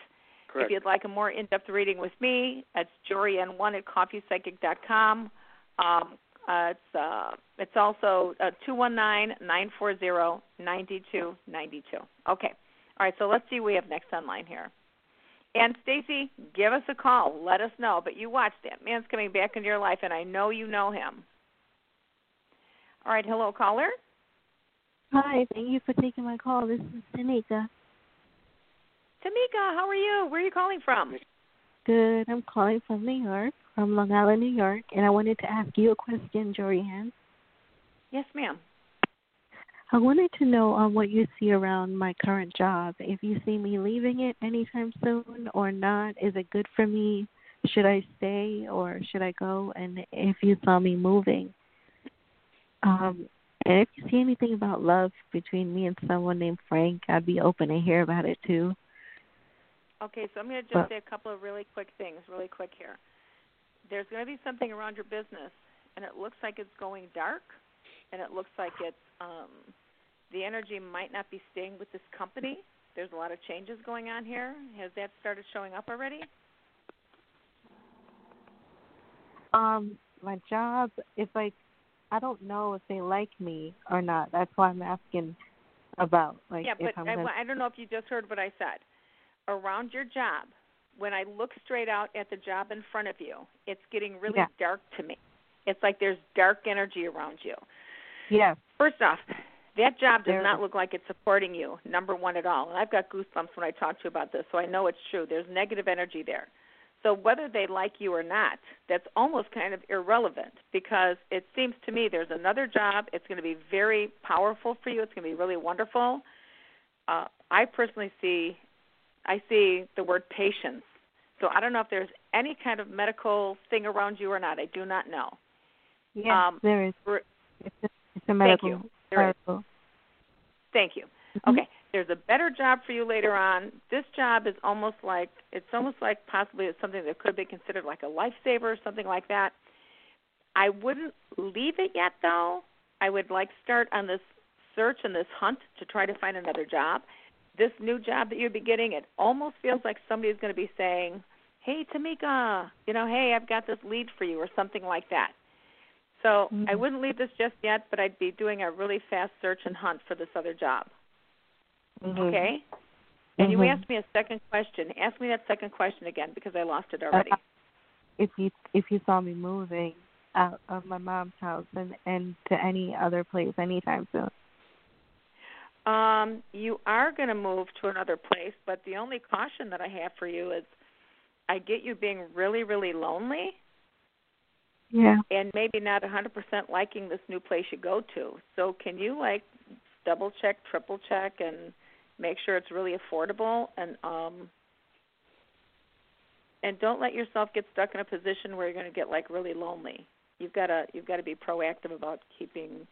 Correct. If you'd like a more in-depth reading with me, it's jorian1 at coffeepsychic.com. Um, uh, it's uh, it's also uh, two one nine nine four zero ninety two ninety two. Okay. All right. So let's see what we have next online here. And Stacy, give us a call. Let us know. But you watch that man's coming back into your life, and I know you know him. All right. Hello, caller. Hi, thank you for taking my call. This is Tanika. Tamika, how are you? Where are you calling from? Good. I'm calling from New York, from Long Island, New York, and I wanted to ask you a question, Jorianne. Yes, ma'am. I wanted to know um, what you see around my current job. If you see me leaving it anytime soon or not, is it good for me? Should I stay or should I go? And if you saw me moving, um, and if you see anything about love between me and someone named Frank, I'd be open to hear about it too. Okay, so I'm going to just But- say a couple of really quick things, really quick here. There's going to be something around your business, and it looks like it's going dark, and it looks like it's um, the energy might not be staying with this company. There's a lot of changes going on here. Has that started showing up already? Um, my job, if like I don't know if they like me or not. That's why I'm asking about like yeah, if but I'm I, gonna. I don't know if you just heard what I said. Around your job, when I look straight out at the job in front of you, it's getting really Yeah. dark to me. It's like there's dark energy around you. Yes. First off, that job does not look like it's supporting you, number one at all. And I've got goosebumps when I talk to you about this, so I know it's true. There's negative energy there. So whether they like you or not, that's almost kind of irrelevant because it seems to me there's another job. It's going to be very powerful for you. It's going to be really wonderful. Uh, I personally see, I see the word patience. So I don't know if there's any kind of medical thing around you or not. I do not know. Yes, um, there is. Re- It's a you. Medical. Thank you. Mhm. Okay, there's a better job for you later on. This job is almost like it's almost like possibly it's something that could be considered like a lifesaver or something like that. I wouldn't leave it yet though. I would like start on this search and this hunt to try to find another job. This new job that you'll be getting, it almost feels like somebody's going to be saying, "Hey, Tamika, you know, hey, I've got this lead for you," or something like that. So I Mhm. wouldn't leave this just yet, but I'd be doing a really fast search and hunt for this other job. Mhm. Okay? And you Mhm. asked me a second question. Ask me that second question again because I lost it already. Uh, if you if you saw me moving out of my mom's house and and to any other place anytime soon. Um, you are going to move to another place, but the only caution that I have for you is I get you being really, really lonely Yeah. and maybe not a 100% liking this new place you go to. So can you like double check, triple check and make sure it's really affordable and um and don't let yourself get stuck in a position where you're going to get like really lonely. You've got to you've got to be proactive about keeping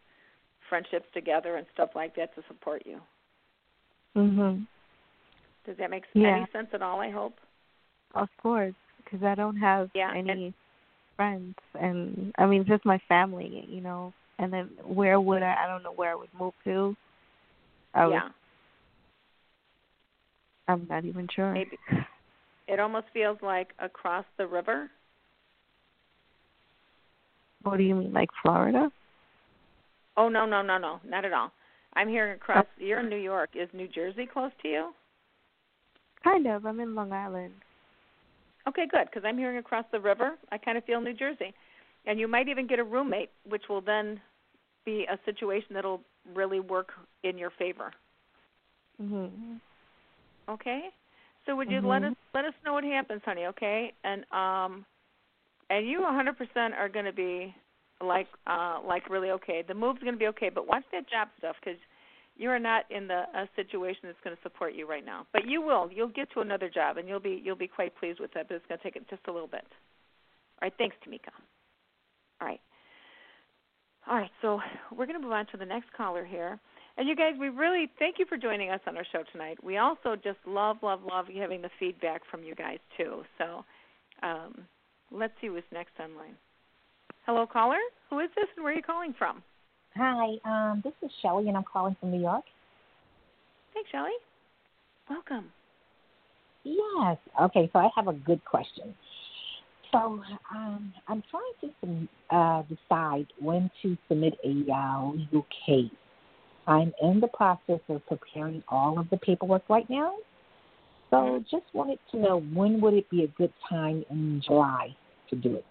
friendships together and stuff like that to support you. Mhm. Does that make Yeah. any sense at all? I hope. Of course, because I don't have Yeah, any friends, and I mean just my family, you know. And then where would I? I don't know where I would move to. I would, yeah, I'm not even sure. maybe It almost feels like across the river. What do you mean, like Florida? Oh no, no, no, no, not at all. I'm hearing across. Oh. You're in New York. Is New Jersey close to you? Kind of. I'm in Long Island. Okay, good. Because I'm hearing across the river. I kind of feel New Jersey, and you might even get a roommate, which will then be a situation that'll really work in your favor. Mhm. Okay. So would you let Mhm. us let us know what happens, honey? Okay, and um, and you 100% are going to be like uh like really okay. The move's going to be okay, but watch that job stuff because you are not in the a situation that's going to support you right now. But you will. You'll get to another job, and you'll be you'll be quite pleased with that. But it's going to take it just a little bit. All right. Thanks, Tamika. All right. All right. So we're going to move on to the next caller here. And you guys, we really thank you for joining us on our show tonight. We also just love, love, love having the feedback from you guys too. So um, let's see who's next online. Hello, caller. Who is this, and where are you calling from? Hi, um, this is Shelly, and I'm calling from New York. Hey, Shelly. Welcome. Yes. Okay, so I have a good question. So um, I'm trying to uh, decide when to submit a uh, legal case. I'm in the process of preparing all of the paperwork right now. So just wanted to know when would it be a good time in July to do it?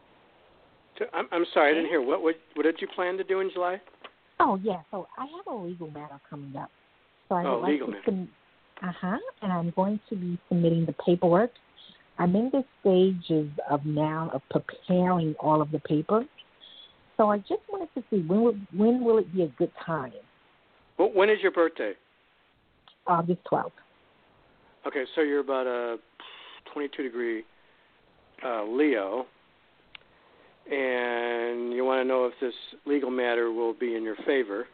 So, I'm, I'm sorry, I didn't hear. What, what what did you plan to do in July? Oh yeah, so I have a legal matter coming up. So I Oh, would like legal to matter. sub- uh-huh, and I'm going to be submitting the paperwork. I'm in the stages of now of preparing all of the papers. So I just wanted to see when will, when will it be a good time? Well, when is your birthday? August 12th. Okay, so you're about a 22 degree uh, Leo, and you want to know if this legal matter will be in your favor.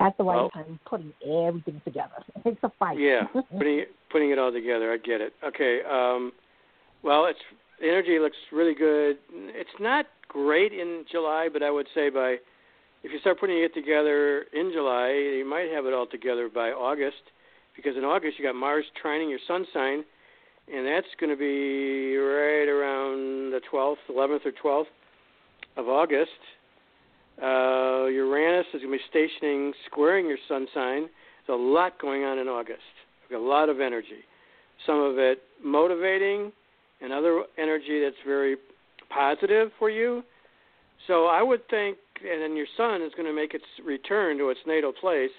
At the right Well- time, putting everything together. It's a fight. Yeah, putting it, putting it all together. I get it. Okay. Um, well, it's the energy looks really good. It's not great in July, but I would say by if you start putting it together in July, you might have it all together by August, because in August you got Mars trining your Sun sign, and that's going to be right around the 12th, 11th or 12th of August. Uh, Uranus is going to be stationing, squaring your Sun sign. There's a lot going on in August. We've got a lot of energy. Some of it motivating, and other energy that's very positive for you. So I would think, and then your sun is going to make its return to its natal place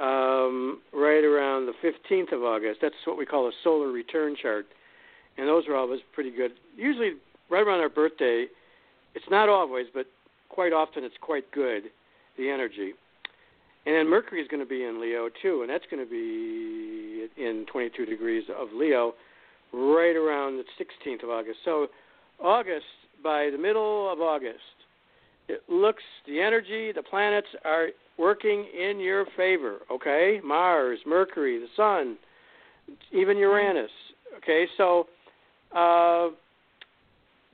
um, right around the 15th of August. That's what we call a solar return chart, and those are always pretty good. Usually, right around our birthday, it's not always, but quite often it's quite good. The energy. And then Mercury is going to be in Leo too, and that's going to be in 22 degrees of Leo right around the 16th of August. So, August, by the middle of August, it looks, the energy, the planets are working in your favor, okay? Mars, Mercury, the Sun, even Uranus, okay? So, uh,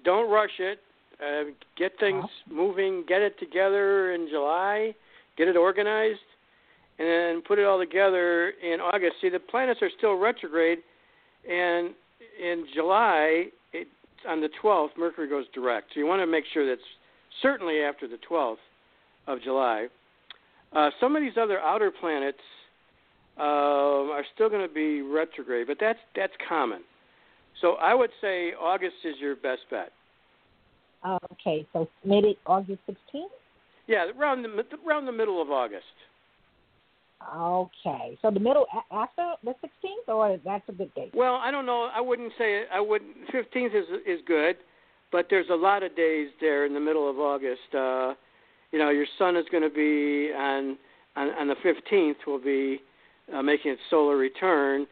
don't rush it. Uh, get things moving, get it together in July, get it organized, and then put it all together in August. See, the planets are still retrograde, and in July, it, on the 12th, Mercury goes direct. So you want to make sure that's certainly after the 12th of July. Uh, some of these other outer planets uh, are still going to be retrograde, but that's that's common. So I would say August is your best bet. Okay, so it August 16th? Yeah, around the around the middle of August. Okay, so the middle after the 16th, or that's a good date? Well, I don't know. I wouldn't say I wouldn't. Fifteenth is is good, but there's a lot of days there in the middle of August. Uh, you know, your sun is going to be on on, on the fifteenth. Will be uh, making its solar return.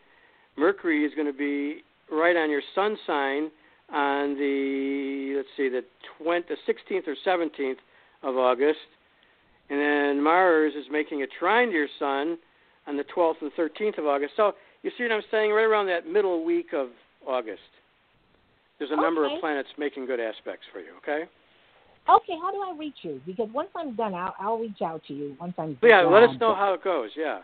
Mercury is going to be right on your sun sign on the let's see the 20, the 16th or 17th of August, and then Mars is making a trine to your sun on the 12th and 13th of August. So you see what I'm saying? Right around that middle week of August, there's a number of planets making good aspects for you. Okay. Okay, how do I reach you? Because once I'm done, I'll, I'll reach out to you once I'm yeah, let us know how it goes. Yeah.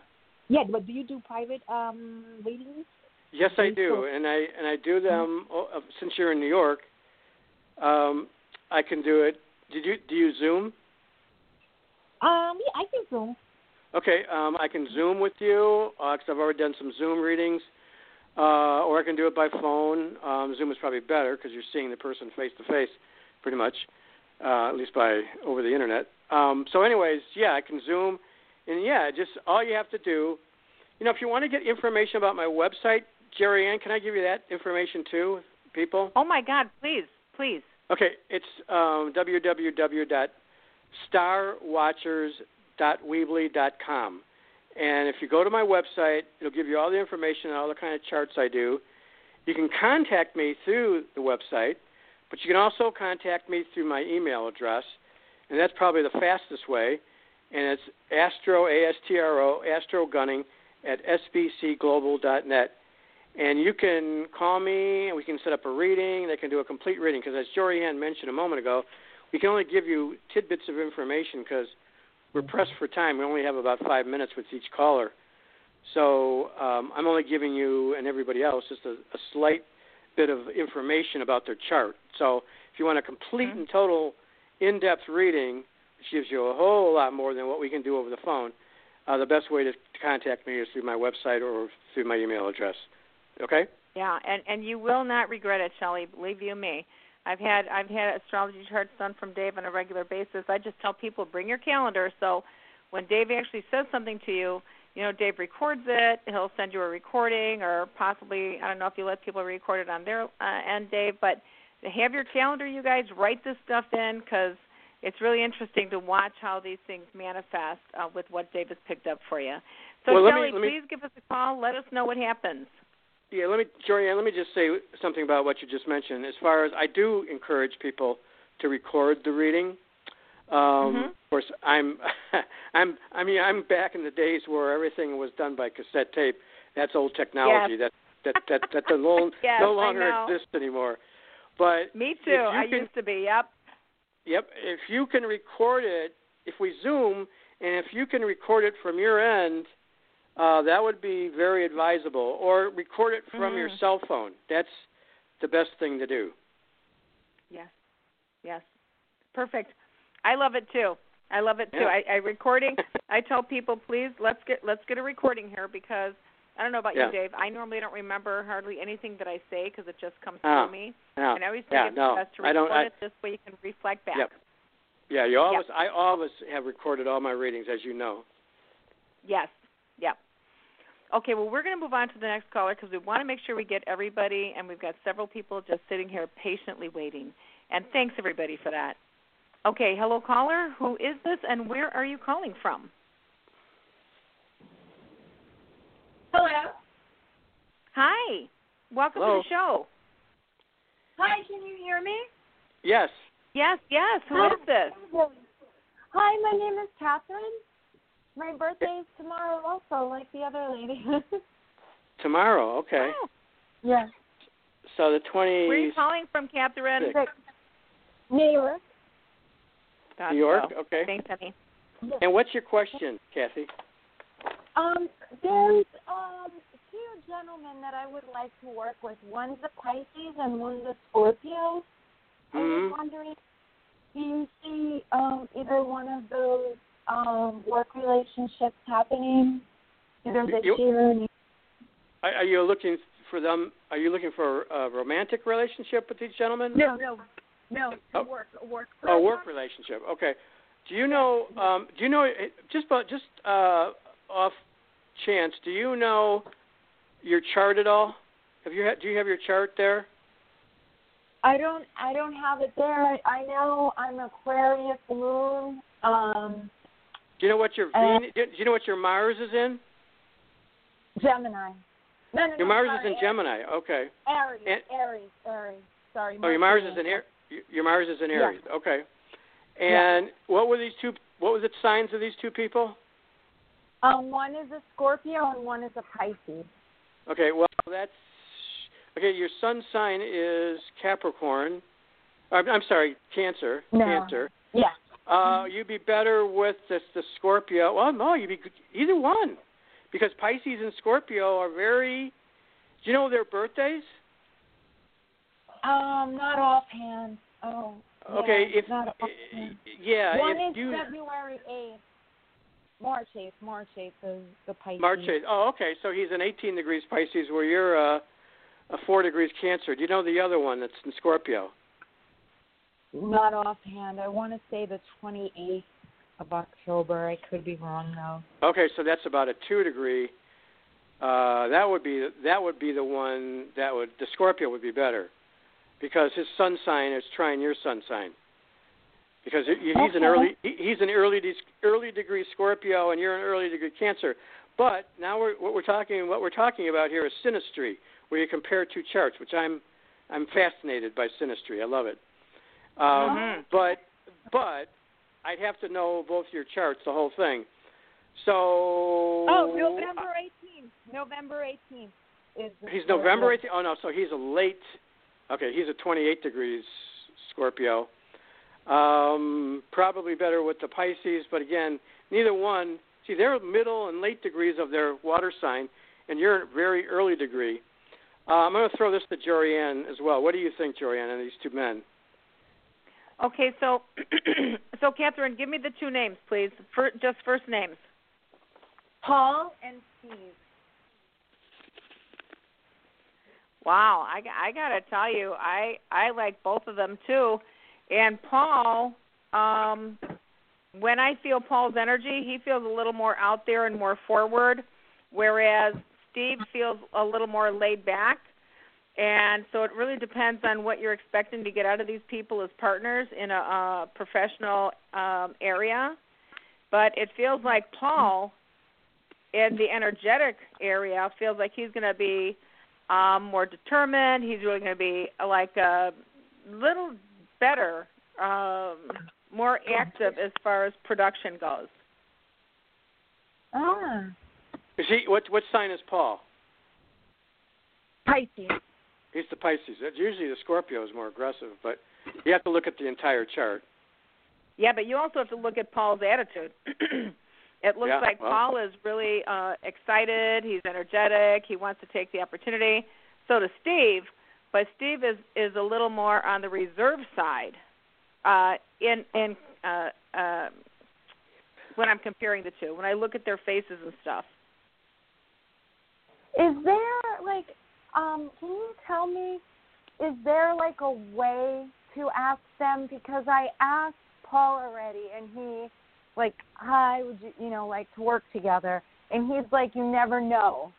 Yeah, but do you do private um readings? Yes, I do, and I and I do them. oh, uh, Since you're in New York, um, I can do it. Did you do you Zoom? Um, yeah, I can Zoom. Okay, um, I can Zoom with you because I've already done some Zoom readings, uh, or I can do it by phone. Um, Zoom is probably better because you're seeing the person face to face, pretty much, uh, at least by over the internet. Um, so, anyways, yeah, I can Zoom, and yeah, just all you have to do, you know, if you want to get information about my website, Jorianne, can I give you that information too, people? Oh my God, please, please. Okay, it's um, www.starwatchers.weebly.com. And if you go to my website, it'll give you all the information on all the kind of charts I do. You can contact me through the website, but you can also contact me through my email address, and that's probably the fastest way. And it's astro, A-S-T-R-O, astro gunning at sbcglobal.net. And you can call me, and we can set up a reading. They can do a complete reading because, as Jorianne mentioned a moment ago, we can only give you tidbits of information because we're pressed for time. We only have about five minutes with each caller. So um, I'm only giving you and everybody else just a, a slight bit of information about their chart. So if you want a complete Mm-hmm. and total in-depth reading, which gives you a whole lot more than what we can do over the phone, uh, the best way to, to contact me is through my website or through my email address. Okay? Yeah, and and you will not regret it, Shelley. Believe you me. I've had I've had astrology charts done from Dave on a regular basis. I just tell people bring your calendar. So when Dave actually says something to you, you know Dave records it. He'll send you a recording, or possibly I don't know if you let people record it on their uh, end, Dave. But have your calendar, you guys. Write this stuff in because it's really interesting to watch how these things manifest uh, with what Dave has picked up for you. So Well, me- let me- please give us a call. Let us know what happens. Yeah, let me, Jorianne, let me just say something about what you just mentioned. As far as I do encourage people to record the reading. Um, Mhm. Of course, I'm, I'm, I mean, I'm back in the days where everything was done by cassette tape. That's old technology. Yes. That that that that no, Yes, no longer exists anymore. But Me too. I can- used to be. Yep. Yep. If you can record it, if we Zoom, and if you can record it from your end, uh, that would be very advisable. Or record it from your Mhm. cell phone. That's the best thing to do. Yes. Yes. Perfect. I love it too. I love it too. Yeah. I, I recording. I tell people, please let's get let's get a recording here because I don't know about Yeah. you, Dave. I normally don't remember hardly anything that I say because it just comes Ah. through me. Yeah. And I always think yeah. it's No. best to record. I, it this way you can reflect back. Yep. Yeah. You always. I always have recorded all my readings, as you know. Yes. Yep. Okay, well, we're going to move on to the next caller because we want to make sure we get everybody, and we've got several people just sitting here patiently waiting. And thanks, everybody, for that. Okay, hello, caller. Who is this, and where are you calling from? Hello. Hi. Welcome Hello. to the show. Hi, can you hear me? Yes. Yes, yes. Who Hi. is this? Hi, my name is Catherine. My birthday is tomorrow also, like the other lady. Tomorrow. Okay. Oh, yes. So the twenty. where are you calling from, Catherine? Six. New York. Thought New York. so. Okay. Thanks, honey. And what's your question, Kathy? Um, there's um two gentlemen that I would like to work with. One's a Pisces and one's a Scorpio. I was Mhm. wondering, do you see um either one of those um work relationships happening either this You- year or next? Are, are you looking for them? Are you looking for a romantic relationship with these gentlemen? No, no, no. Oh. Work, work. Oh, work relationship. Okay. Do you know? Um, do you know? eh, Just about just uh, off chance, do you know your chart at all? Have you had? Do you have your chart there? I don't I don't have it there. I, I know I'm Aquarius moon. Um Do you know what your Uh, Venus? Do you know what your Mars is in? Gemini. No, no, Your no, Mars sorry, is in Gemini. Okay. Aries, And- Aries, Aries. Sorry. Oh, your Mars is in Aries. Your Mars is in Yeah. Aries. Okay. And what were these two? What were the signs of these two people? Um, one is a Scorpio and one is a Pisces. Okay, well that's okay. Your sun sign is Capricorn. I'm, I'm sorry, Cancer. No. Cancer. Yeah. Uh, you'd be better with this the Scorpio. Well, no, you'd be either one, because Pisces and Scorpio are very Do you know their birthdays? Um, not offhand. Oh. Okay, yeah, if not offhand. yeah, One if is you February eighth. March eighth. March eighth is the Pisces. March 8th. Oh, okay. So he's an 18 degrees Pisces, where you're uh, a 4 degrees Cancer. Do you know the other one that's in Scorpio? Not offhand. I want to say the twenty eighth of October. I could be wrong though. Okay, so that's about a 2 degree. Uh, that would be that would be the one that would the Scorpio would be better, because his sun sign is trining your sun sign. Because he- he's an early he's an early early degree Scorpio and you're an early degree Cancer. But now we're, what we're talking what we're talking about here is synastry, where you compare two charts, which I'm I'm fascinated by synastry. I love it. Um, Mhm. But but I'd have to know both your charts, the whole thing. So Oh, November eighteenth. November eighteenth is. He's November 18th. Oh no, so he's a late. Okay, he's a 28 degrees Scorpio. Um, probably better with the Pisces, but again, neither one. See, they're middle and late degrees of their water sign, and you're a very early degree. Uh, I'm going to throw this to Jorianne as well. What do you think, Jorianne, of these two men? Okay, so so Catherine, give me the two names, please. For, just first names. Paul and Steve. Wow, I, I gotta tell you, I I like both of them too. And Paul, um, when I feel Paul's energy, he feels a little more out there and more forward, whereas Steve feels a little more laid back. And so it really depends on what you're expecting to get out of these people as partners in a, uh professional um, area. But it feels like Paul, in the energetic area, feels like he's going to be um, more determined. He's really going to be like a little better, um, more active as far as production goes. Ah. Is he what what sign is Paul? Pisces. He's the Pisces. Usually the Scorpio is more aggressive, but you have to look at the entire chart. Yeah, but you also have to look at Paul's attitude. it looks Yeah, like well- Paul is really uh excited, he's energetic, he wants to take the opportunity. So does Steve, but Steve is is a little more on the reserve side. Uh in in uh uh when I'm comparing the two, when I look at their faces and stuff. Is there like um can you tell me is there like a way to ask them because I asked Paul already and he like hi would you you know like to work together and he's like you never know.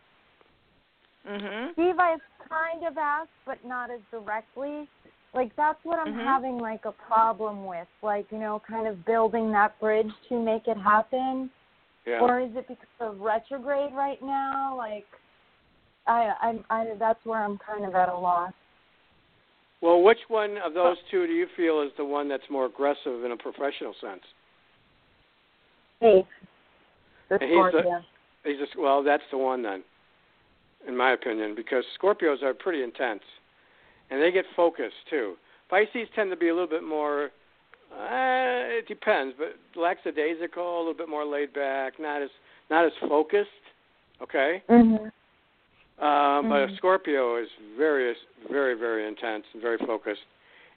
Mhm. Steve I've kind of asked but not as directly. Like that's what I'm Mhm. having like a problem with like you know kind of building that bridge to make it happen. Yeah. Or is it because of retrograde right now? Like, I, I, I, that's where I'm kind of at a loss. Well, which one of those two do you feel is the one that's more aggressive in a professional sense? Hey, he's Scorpio. He's just well, that's the one then, in my opinion, because Scorpios are pretty intense, and they get focused too. Pisces tend to be a little bit more. Uh, it depends, but lackadaisical, a little bit more laid back, not as not as focused. Okay, Mhm. Um, but a. Scorpio is very, very, very intense and very focused.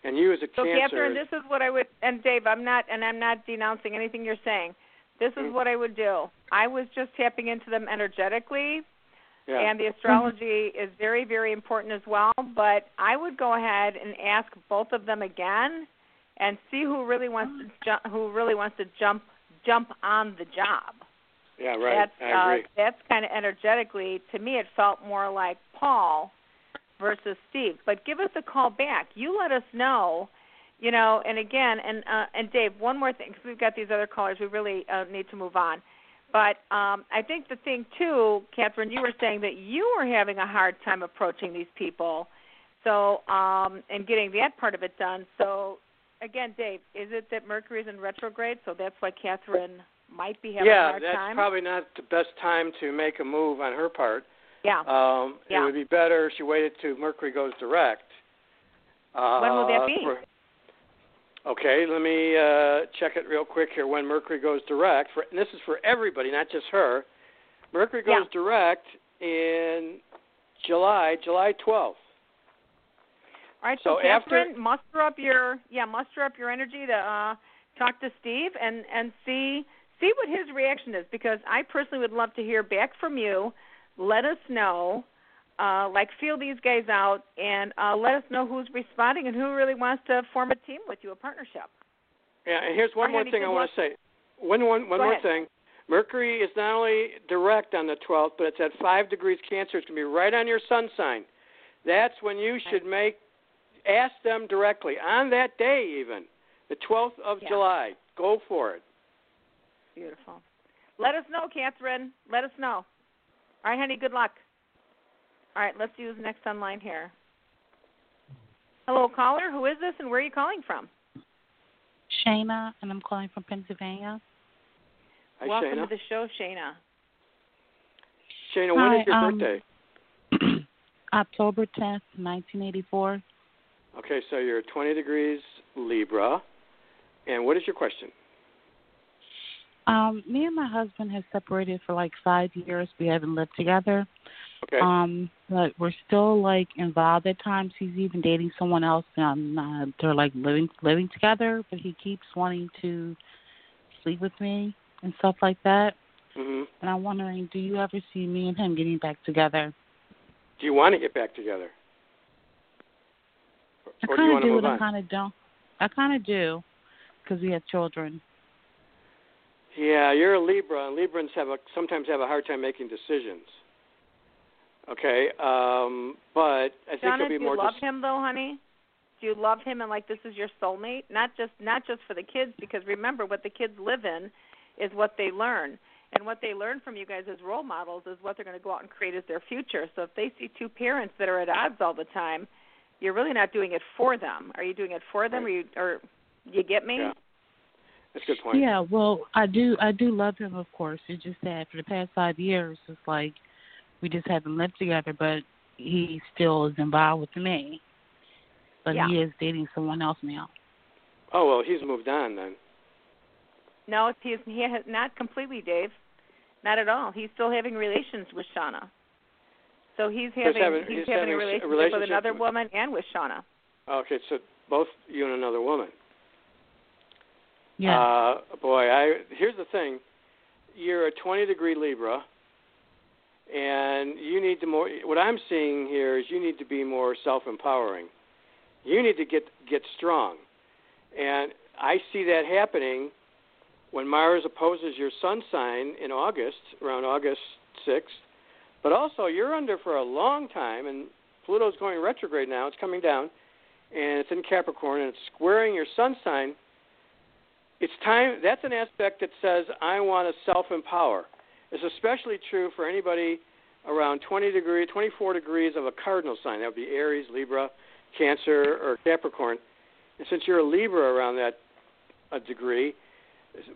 And you as a So Cancer, Catherine, this is what I would and Dave, I'm not and I'm not denouncing anything you're saying. This is Mhm. what I would do. I was just tapping into them energetically yeah. and the astrology is very, very important as well. But I would go ahead and ask both of them again, and see who really wants to ju- who really wants to jump jump on the job. Yeah, right. That's I uh, agree. that's kind of energetically to me. It felt more like Paul versus Steve. But give us a call back. You let us know. You know, and again, and uh, and Dave, one more thing because we've got these other callers. We really uh, need to move on. But um, I think the thing too, Catherine, you were saying that you were having a hard time approaching these people, so um, and getting that part of it done. So again, Dave, is it that Mercury's in retrograde, so that's why Catherine might be having a yeah, that's probably not the best time to make a move on her part. yeah. Um, It would be better if she waited till Mercury goes direct. Uh, When will that be? for- okay, let me uh, check it real quick here. When Mercury goes direct, for, and this is for everybody, not just her. Mercury goes Yeah. direct in July, July 12th. All right, so, So after- muster up your yeah, muster up your energy to uh, talk to Steve and and see see what his reaction is because I personally would love to hear back from you. Let us know, uh, like feel these guys out, and uh, let us know who's responding and who really wants to form a team with you, a partnership. Yeah, and here's one Or more thing I want to say. One, one, one Go more ahead. thing. Mercury is not only direct on the 12th, but it's at 5 degrees Cancer. It's going to be right on your sun sign. That's when you should make, ask them directly, on that day even, the 12th of Yeah. July. Go for it. Beautiful. Let us know, Catherine. Let us know. All right, honey. Good luck. All right, let's use next online here. Hello, caller. Who is this, and where are you calling from? Shayna, and I'm calling from Pennsylvania. Hi, Welcome Shayna. to the show, Shayna. Shayna, when is Hi, your um, birthday? October 10th, 1984. Okay, so you're 20 degrees Libra. And what is your question? Um, me and my husband have separated for like five years. We haven't lived together. Okay. Um, but we're still like involved at times. He's even dating someone else, and uh, they're like living living together. But he keeps wanting to sleep with me and stuff like that. hmm And I'm wondering, do you ever see me and him getting back together? Do you want to get back together? I Or you kind of do, and I kind of don't. I kind of do, because we have children. Yeah, you're a Libra, and Librans have a sometimes have a hard time making decisions. Okay, um, but I think Donna, you'll be more do you love dis- him though, honey? Do you love him and like this is your soulmate? Not just not just for the kids, because remember what the kids live in is what they learn. And what they learn from you guys as role models is what they're going to go out and create as their future. So if they see two parents that are at odds all the time, you're really not doing it for them. Are you doing it for them, or you or you get me? Yeah. That's a good point. Yeah, well, I do. I do love him, of course. It's just that for the past five years, it's like we just haven't lived together, but he still is involved with me. But Yeah. he is dating someone else now. Oh well, he's moved on then. No, it's, he's he has not completely, Dave. Not at all. He's still having relations with Shauna. So he's having, having- he's, he's having, having a a relationship, with another with- woman and with Shauna. Okay, so both you and another woman. Yeah. Uh, boy, I here's the thing. You're a 20 degree Libra, and you need to more. What I'm seeing here is you need to be more self empowering. You need to get get strong, and I see that happening when Mars opposes your Sun sign in August, around August 6th. But also, you're under for a long time, and Pluto's going retrograde now. It's coming down, and it's in Capricorn, and it's squaring your Sun sign it's time that's an aspect that says i want to self empower it's especially true for anybody around 20 degree 24 degrees of a cardinal sign. That would be aries libra cancer or capricorn. And since you're a libra around that a degree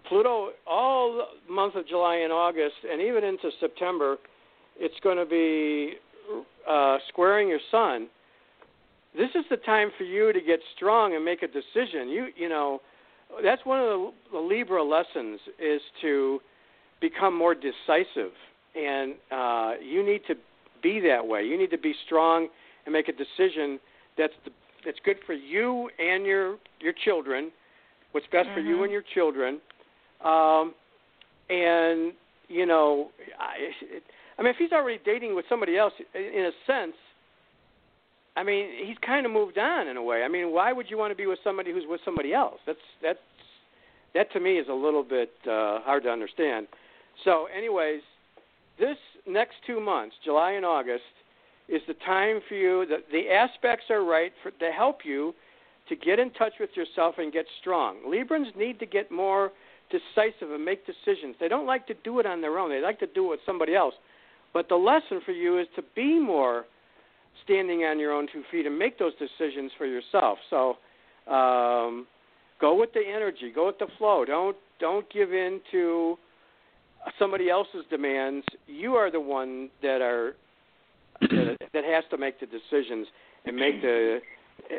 pluto all month of july and august and even into september it's going to be uh, squaring your sun. This is the time for you to get strong and make a decision. You you know that's one of the, the Libra lessons is to become more decisive, and uh, you need to be that way. You need to be strong and make a decision that's the, that's good for you and your your children. What's best for you Mhm. and your children, um, and you know, I, I mean, if he's already dating with somebody else, in a sense, I mean, he's kind of moved on in a way. I mean, why would you want to be with somebody who's with somebody else? That's that's that to me is a little bit uh, hard to understand. So, anyways, this next two months, July and August, is the time for you. The, the aspects are right for, to help you to get in touch with yourself and get strong. Librans need to get more decisive and make decisions. They don't like to do it on their own. They like to do it with somebody else. But the lesson for you is to be more standing on your own two feet and make those decisions for yourself. So um, go with the energy, go with the flow. Don't don't give in to somebody else's demands. You are the one that are that, that has to make the decisions and make the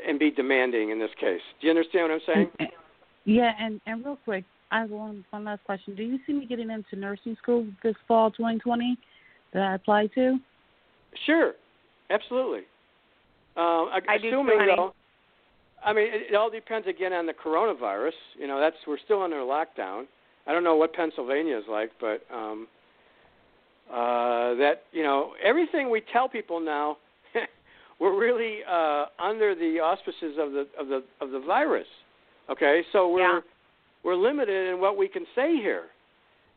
and be demanding in this case. Do you understand what I'm saying? Yeah, and and real quick, I have one one last question. Do you see me getting into nursing school this fall, 2020, that I applied to? Sure. Absolutely. Um, I do assuming honey. though, I mean, it, it all depends again on the coronavirus. You know, that's we're still under lockdown. I don't know what Pennsylvania is like, but um, uh, that you know everything we tell people now, we're really uh, under the auspices of the of the of the virus. Okay, so we're Yeah. we're limited in what we can say here.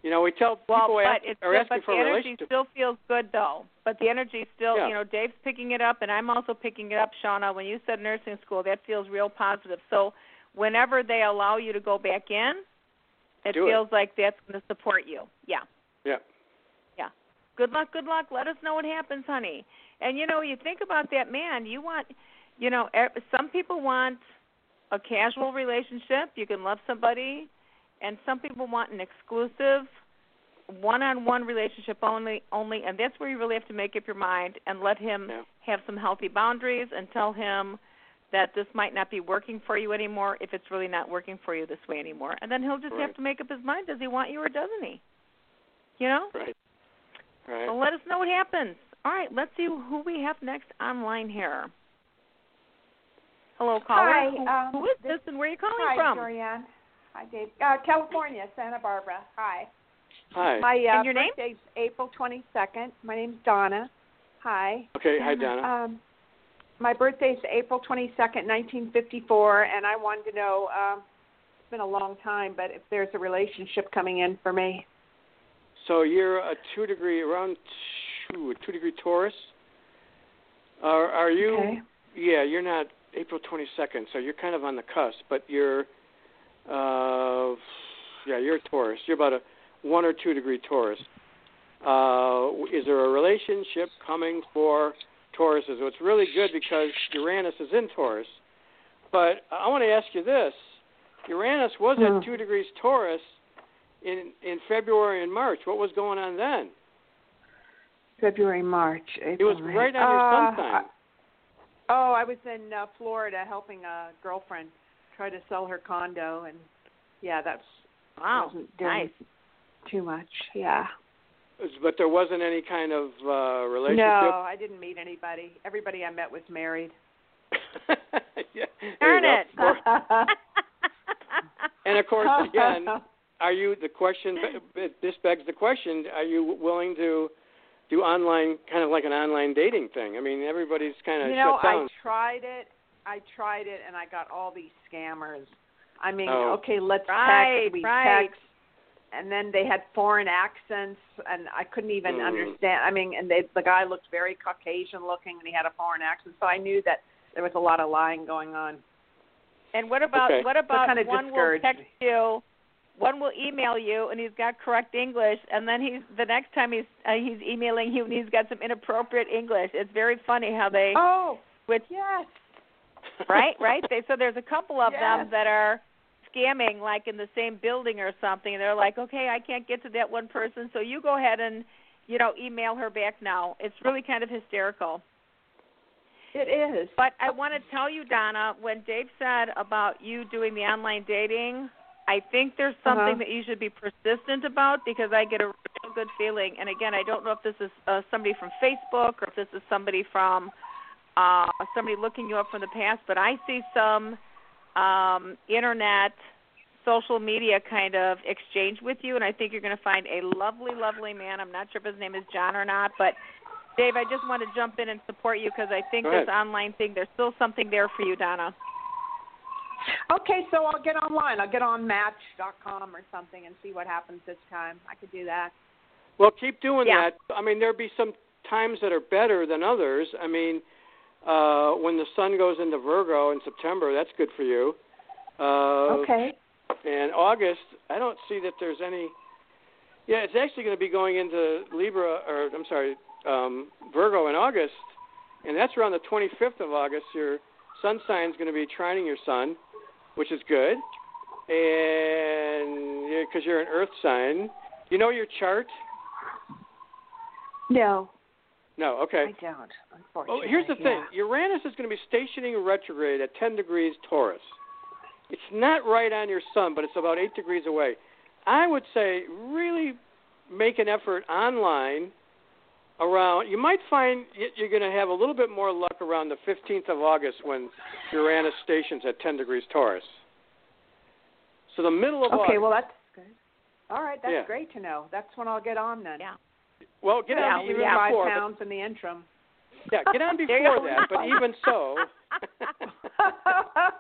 You know, we tell Well, people but ask, it's are still, asking but for the energy still feels good though. But the energy still, Yeah. you know, Dave's picking it up, and I'm also picking it up, Shauna. When you said nursing school, that feels real positive. So whenever they allow you to go back in, it Do it. feels like that's going to support you. Yeah. Yeah. Yeah. Good luck, good luck. Let us know what happens, honey. And you know, you think about that man, you want you know, some people want a casual relationship. You can love somebody and some people want an exclusive one-on-one relationship only only and that's where you really have to make up your mind and let him Yeah. have some healthy boundaries and tell him that this might not be working for you anymore if it's really not working for you this way anymore. And then he'll just Right. have to make up his mind does he want you or doesn't he? You know? Right. Right. So let us know what happens. All right, let's see who we have next online here. Hello, caller. Hi, Who- um, who is this and where are you calling Hi, from? Jorianne. Hi, Dave. Uh, California, Santa Barbara. Hi. Hi. My uh, And your name? birthday's April 22nd. My name's Donna. Hi. Okay. Hi, Donna. Um, my birthday's April 22nd, 1954, and I wanted to know. Um, it's been a long time, but if there's a relationship coming in for me. So you're a two degree around two, a two degree Taurus. Are are you? Okay. Yeah, you're not April 22nd, so you're kind of on the cusp. But you're, uh, yeah, you're a Taurus. You're about a one or two degree Taurus. Uh, is there a relationship coming for Tauruses? So it's really good because Uranus is in Taurus. But I want to ask you this: Uranus was Hmm. at two degrees Taurus in in February and March. What was going on then? February, March, It was right on your Uh, sun sign. Oh, I was in uh, Florida helping a girlfriend try to sell her condo, and yeah, that's Wow, wasn't doing nice. too much. Yeah. But there wasn't any kind of uh, relationship. No, I didn't meet anybody. Everybody I met was married. yeah. Darn it. you go. Of course. And of course, again, are you the question? This begs the question: Are you willing to do online, kind of like an online dating thing? I mean, everybody's kind of you know, shut down. I tried it. I tried it, and I got all these scammers. I mean, Oh. okay, let's Right, text. We right. text, and then they had foreign accents, and I couldn't even Mm. understand. I mean, and they, the guy looked very Caucasian looking, and he had a foreign accent, so I knew that there was a lot of lying going on. And what about Okay. what about kinda one will text me. you, one will email you, and he's got correct English, and then he's the next time he's uh, he's emailing you, and he's got some inappropriate English. It's very funny how they Oh, switch. yes. Right, right. They so there's a couple of Yes. them that are scamming, like in the same building or something, and they're like, okay, I can't get to that one person, so you go ahead and you know email her back now. It's really kind of hysterical. It is. But I want to tell you, Donna, when Dave said about you doing the online dating, I think there's something Uh-huh. that you should be persistent about because I get a real good feeling. And again, I don't know if this is uh, somebody from Facebook or if this is somebody from uh, somebody looking you up from the past, but I see some um, internet, social media kind of exchange with you, and I think you're going to find a lovely, lovely man. I'm not sure if his name is John or not, but Dave, I just want to jump in and support you because I think this online thing, there's still something there for you, Donna. Okay, so I'll get online. I'll get on Match.com or something and see what happens this time. I could do that. Well, keep doing Yeah. that. I mean, there'll be some times that are better than others. I mean, uh, when the sun goes into Virgo in September, that's good for you. Uh, okay. And August, I don't see that there's any. Yeah, it's actually going to be going into Libra, or I'm sorry, um, Virgo in August, and that's around the 25th of August. Your sun sign is going to be trining your sun, which is good, and because you're an Earth sign, you know your chart. No, No, okay. I don't. Well, Unfortunately. here's the thing. Uranus is going to be stationing retrograde at 10 degrees Taurus. It's not right on your sun, but it's about 8 degrees away. I would say really make an effort online around. You might find you're going to have a little bit more luck around the 15th of August when Uranus stations at 10 degrees Taurus. So the middle of Okay, August. Okay, well that's good. All right, that's Yeah. great to know. That's when I'll get on then. Yeah. Well, get yeah, on lose even five before. but- pounds in the interim. yeah, get on before that. But even so.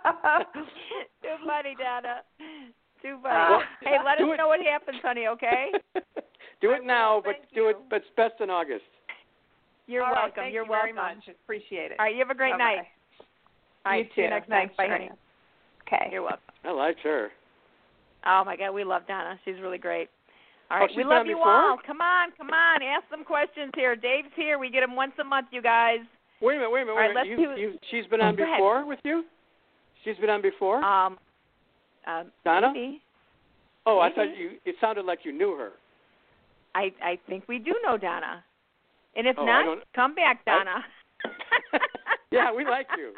Too funny, Donna. Too funny. Well, hey, let us it- know what happens, honey. Okay. do it now, but thank do it. But it's best in August. You're All right, welcome. thank You're you welcome. very much. Appreciate it. All right. You have a great Bye-bye. night. All right. you See too. you next Thanks, night. Bye, honey. honey. Okay. You're welcome. I liked her. Oh my God, we love Donna. She's really great. All Oh, we love you before? all. Come on, come on, ask some questions here. Dave's here. We get him once a month, you guys. Wait a minute. Wait a minute. Wait right, a let's minute. do- You, you, she's been Oh, on go ahead. before with you. She's been on before. Um, um, Donna? maybe. oh, I thought you. It sounded like you knew her. I I think we do know Donna, and if Oh, not, come back, I- Donna. Yeah, we like you.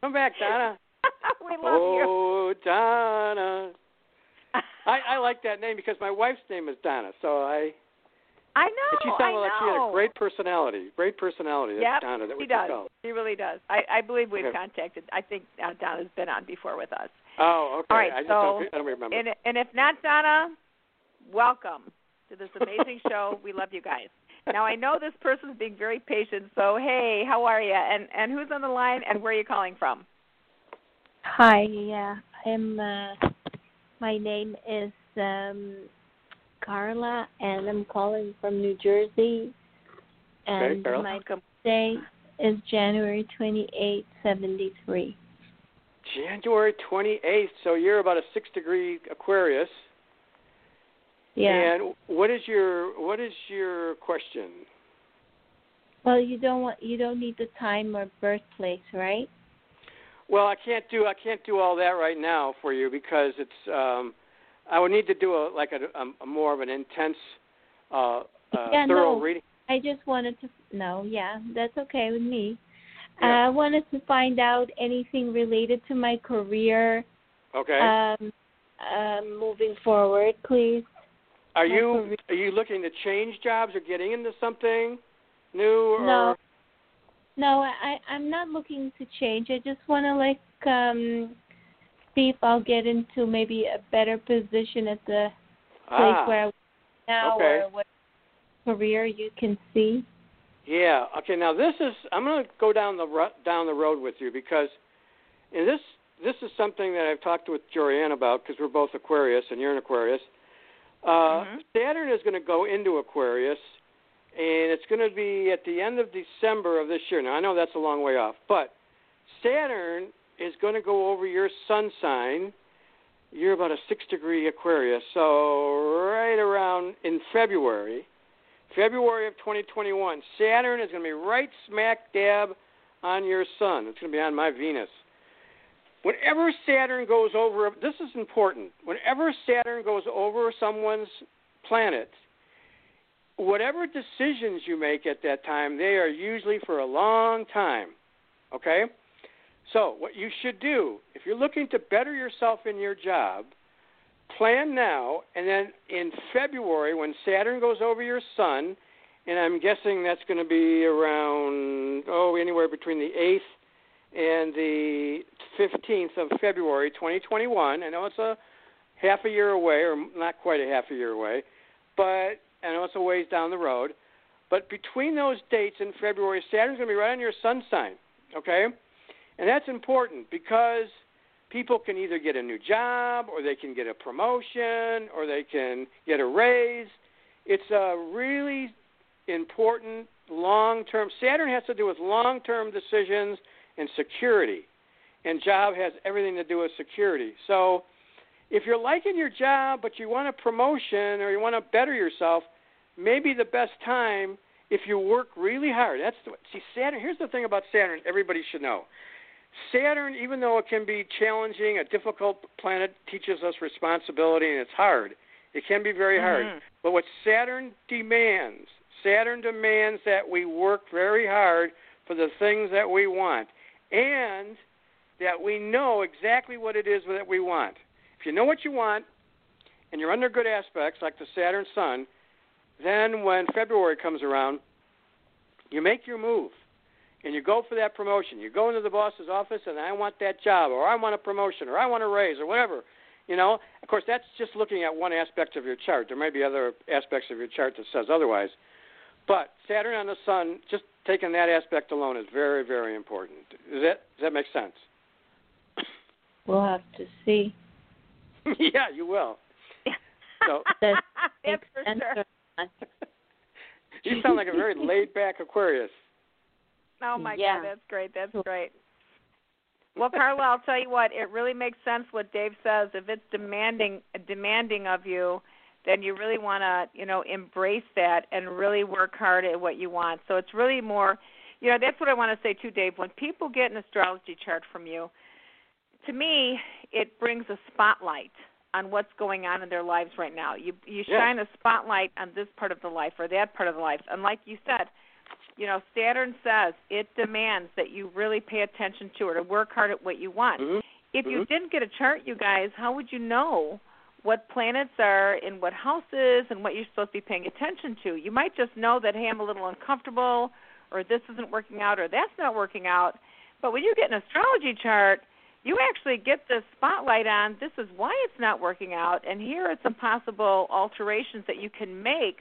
Come back, Donna. we love you. oh, Donna. I I like that name because my wife's name is Donna, so I. I know. she I sounded know. like she had a great personality. Great personality. That's Yep, Donna. That she we does. could. She really does. I I believe we've Okay. contacted. I think uh, Donna's been on before with us. Oh, okay. All right, I just so don't, I don't remember. And and if not Donna, welcome to this amazing show. We love you guys. Now I know this person's being very patient, so hey, how are you? And and who's on the line? And where are you calling from? Hi, yeah. I'm uh my name is um Carla and I'm calling from New Jersey. And Carla. my birthday is January twenty eighth, seventy three. January 28th, so you're about a six degree Aquarius. Yeah. And what is your what is your question? well you don't want you don't need the time or birthplace, right? Well, I can't do I can't do all that right now for you because it's um I would need to do a like a, a, a more of an intense uh, uh Yeah, thorough no. reading. I just wanted to no, yeah, that's okay with me. Yeah. I wanted to find out anything related to my career Okay. um um moving forward, please. are my you career- are you looking to change jobs or getting into something new or No. No, I I'm not looking to change. I just want to like um see if I'll get into maybe a better position at the place ah, where I now okay. or what career you can see. Yeah. Okay. Now this is I'm going to go down the ru- down the road with you because, and this this is something that I've talked with Jorianne about because we're both Aquarius and you're an Aquarius. Uh, Mhm. Saturn is going to go into Aquarius, and it's going to be at the end of December of this year. Now I know that's a long way off, but Saturn is going to go over your Sun sign. You're about a six degree Aquarius, so right around in February. February of 2021, Saturn is going to be right smack dab on your sun. It's going to be on my Venus. Whenever Saturn goes over, this is important. Whenever Saturn goes over someone's planet, whatever decisions you make at that time, they are usually for a long time. Okay? So, what you should do, if you're looking to better yourself in your job, plan now, and then in February, when Saturn goes over your sun, and I'm guessing that's going to be around, oh, anywhere between the 8th and the 15th of February 2021. I know it's a half a year away, or not quite a half a year away, but I know it's a ways down the road. But between those dates in February, Saturn's going to be right on your sun sign, okay? And that's important because people can either get a new job or they can get a promotion or they can get a raise. It's a really important long term Saturn has to do with long term decisions and security. And job has everything to do with security. So if you're liking your job but you want a promotion or you want to better yourself, maybe the best time if you work really hard. That's the, see Saturn. Here's the thing about Saturn. Everybody should know. Saturn, even though it can be challenging, a difficult planet, teaches us responsibility, and it's hard. It can be very hard. Mhm. But what Saturn demands, Saturn demands that we work very hard for the things that we want, and that we know exactly what it is that we want. If you know what you want, and you're under good aspects like the Saturn Sun, then when February comes around, You make your move, and you go for that promotion. You go into the boss's office, and I want that job, or I want a promotion, or I want a raise, or whatever. You know, of course, that's just looking at one aspect of your chart. There may be other aspects of your chart that says otherwise. But Saturn on the Sun, just taking that aspect alone, is very, very important. Does that does that make sense? We'll have to see. yeah, you will. So That's for sure. you sound like a very laid back Aquarius. Oh my Yeah. god, that's great. That's great. Well, Carla, I'll tell you what. It really makes sense what Dave says. If it's demanding demanding of you, then you really want to, you know, embrace that and really work hard at what you want. So it's really more, you know, that's what I want to say too, Dave. When people get an astrology chart from you, to me, it brings a spotlight on what's going on in their lives right now. You you Yeah. shine a spotlight on this part of the life or that part of the life. And like you said, you know, Saturn says it demands that you really pay attention to it or work hard at what you want. Mhm. If you Mhm. didn't get a chart, you guys, how would you know what planets are in what houses and what you're supposed to be paying attention to? You might just know that hey, I'm a little uncomfortable or this isn't working out or that's not working out. But when you get an astrology chart, you actually get the spotlight on this is why it's not working out and here are some possible alterations that you can make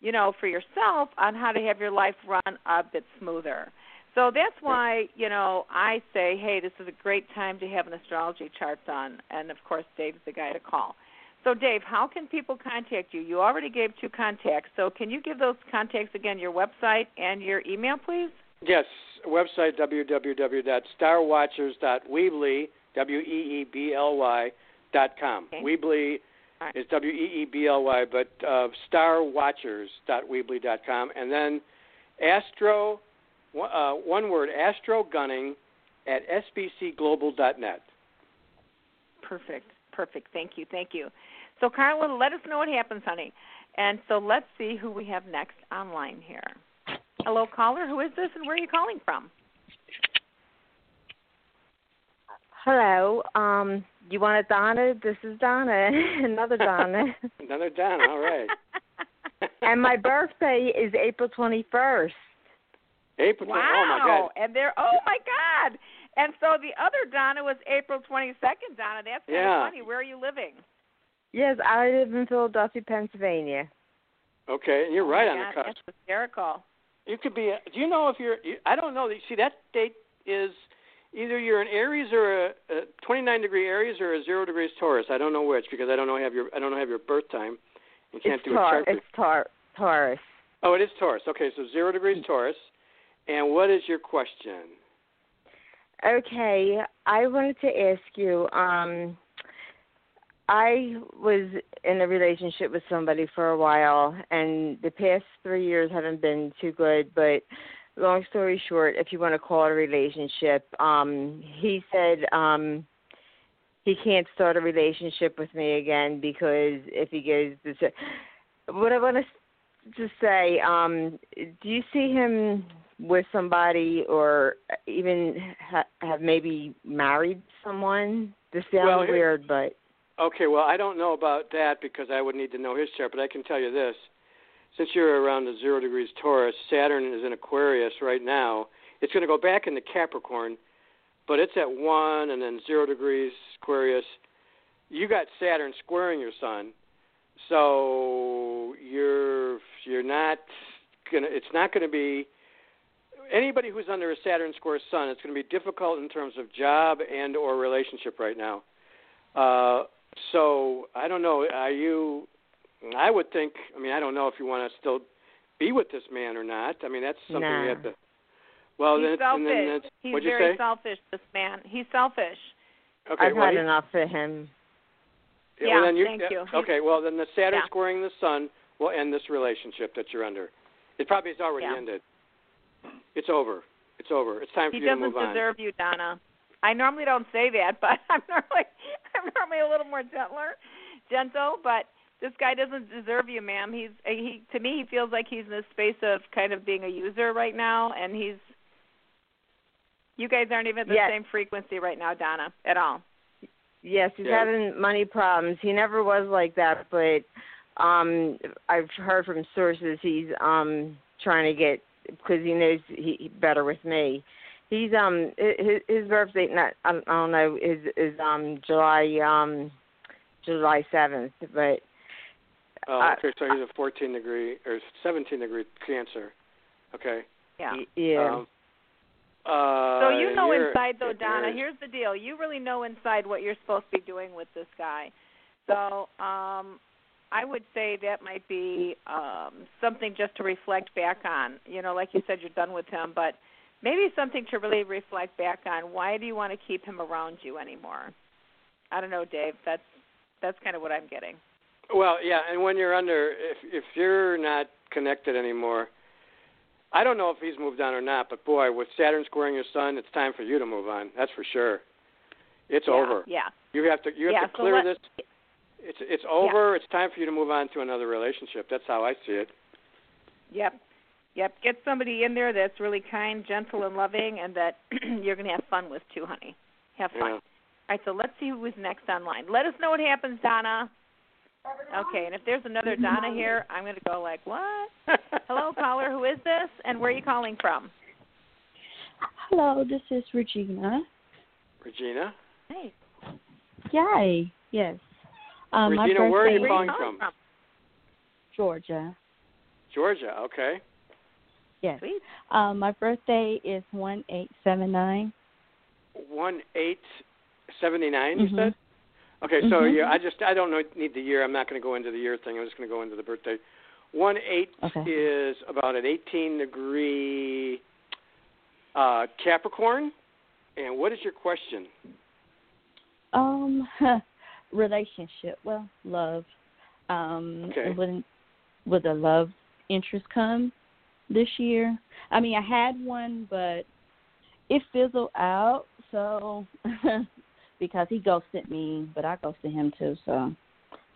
you know for yourself on how to have your life run a bit smoother. So that's why you know i say hey this is a great time to have an astrology chart done and of course dave's the guy to call. So dave how can people contact you? You already gave two contacts so can you give those contacts again your website and your email please Yes, website www.starwatchers.weebly, W E E B L Y dot com. Okay. Weebly is W E E B L Y, but uh, starwatchers.weebly dot com, and then Astro, uh, one word, Astro Gunning at sbcglobal.net. Perfect. Perfect. Thank you. Thank you. So, Carla, let us know what happens, honey. And so let's see who we have next online here. Hello, caller. Who is this and where are you calling from? Hello. Um, you want a Donna? This is Donna. Another Donna. Another Donna, all right. and my birthday is April twenty first. April, twen- wow. oh my God. And there, oh my God. And so the other Donna was April 22nd, Donna. That's kind Yeah. of funny. Where are you living? Yes, I live in Philadelphia, Pennsylvania. Okay, and you're right oh on my the God, cusp. That's hysterical. You could be. Do you know if you're? You, I don't know. See, that date is either you're an Aries or a, a 29 degree Aries or a zero degrees Taurus. I don't know which because I don't know have your I don't know have your birth time. You can't it's do Tar- a chart. It's Tar- Taurus. Oh, it is Taurus. Okay, so zero degrees Taurus. And what is your question? Okay, I wanted to ask you. Um, I was in a relationship with somebody for a while, and the past three years haven't been too good. But long story short, if you want to call it a relationship, um, he said um, he can't start a relationship with me again because if he goes this. What I want to to say, um, do you see him with somebody or even ha- have maybe married someone? This sounds Well, weird, but Okay, well, I don't know about that because I would need to know his chart, but I can tell you this. Since you're around the zero degrees Taurus, Saturn is in Aquarius right now. It's going to go back into Capricorn, but it's at one and then zero degrees Aquarius. You got Saturn squaring your sun, so you're you're not gonna. It's not going to be anybody who's under a Saturn square sun. It's going to be difficult in terms of job and or relationship right now. Uh, so I don't know. Are you? I would think. I mean, I don't know if you want to still be with this man or not. I mean, that's something Nah. you have to. Well, He's then, selfish. and then that's, He's what'd you very say? selfish, this man. He's selfish. Okay, I've well, had he- enough of him. Yeah, Yeah, well, then you, thank yeah, you. Okay, well then the Saturn Yeah. squaring the Sun will end this relationship that you're under. It probably has already Yeah. ended. It's over. It's over. It's time for He you to move on. He doesn't deserve you, Donna. I normally don't say that, but I'm normally I'm normally a little more gentler, gentle. But this guy doesn't deserve you, ma'am. He's he to me he feels like he's in the space of kind of being a user right now, and he's. You guys aren't even at the Yeah. same frequency right now, Donna, at all. Yes, he's Yeah. having money problems. He never was like that, but um I've heard from sources he's um trying to get because he knows he, he better with me. He's um his his birth date not I don't, I don't know is is um July um July seventh, but Oh, okay, so he's a 14 degree or 17 degree Cancer. Okay. Yeah. y- yeah. Um, uh, So you know inside though, Donna. Here's the deal: you really know inside what you're supposed to be doing with this guy. So um, I would say that might be um, something just to reflect back on. You know, like you said, you're done with him, but maybe something to really reflect back on. Why do you want to keep him around you anymore? I don't know, Dave. That's that's kind of what I'm getting. Well, yeah, and when you're under, if if you're not connected anymore, I don't know if he's moved on or not, but boy, with Saturn squaring your Sun, it's time for you to move on. That's for sure. It's yeah, over. Yeah. You have to you have Yeah, to so clear let- this. It's it's over. It's time for you to move on to another relationship. That's how I see it. Yep. Yep. Get somebody in there that's really kind, gentle, and loving, and that you're going to have fun with too, honey. Have fun. Yeah. All right, so let's see who's next online. Let us know what happens, Donna. Okay, and if there's another Donna here, I'm going to go like, what? Hello, caller. Who is this, and where are you calling from? Hello, this is Regina. Regina. Hey. Yay. Yes. Um, my Regina, where are you birthday- calling from? Georgia. Georgia. Okay. Yes. Sweet. Um, my birthday is one eight seven nine. One eight seventy nine. You Mhm. said. Okay, so Mhm. yeah, I just I don't know, need the year. I'm not going to go into the year thing. I'm just going to go into the birthday. One eight Okay. is about an 18 degree uh, Capricorn. And what is your question? Um, relationship. Well, love. Um, Okay. Wouldn't would a love interest come this year? I mean, I had one, but it fizzled out. So because he ghosted me, but I ghosted him too. So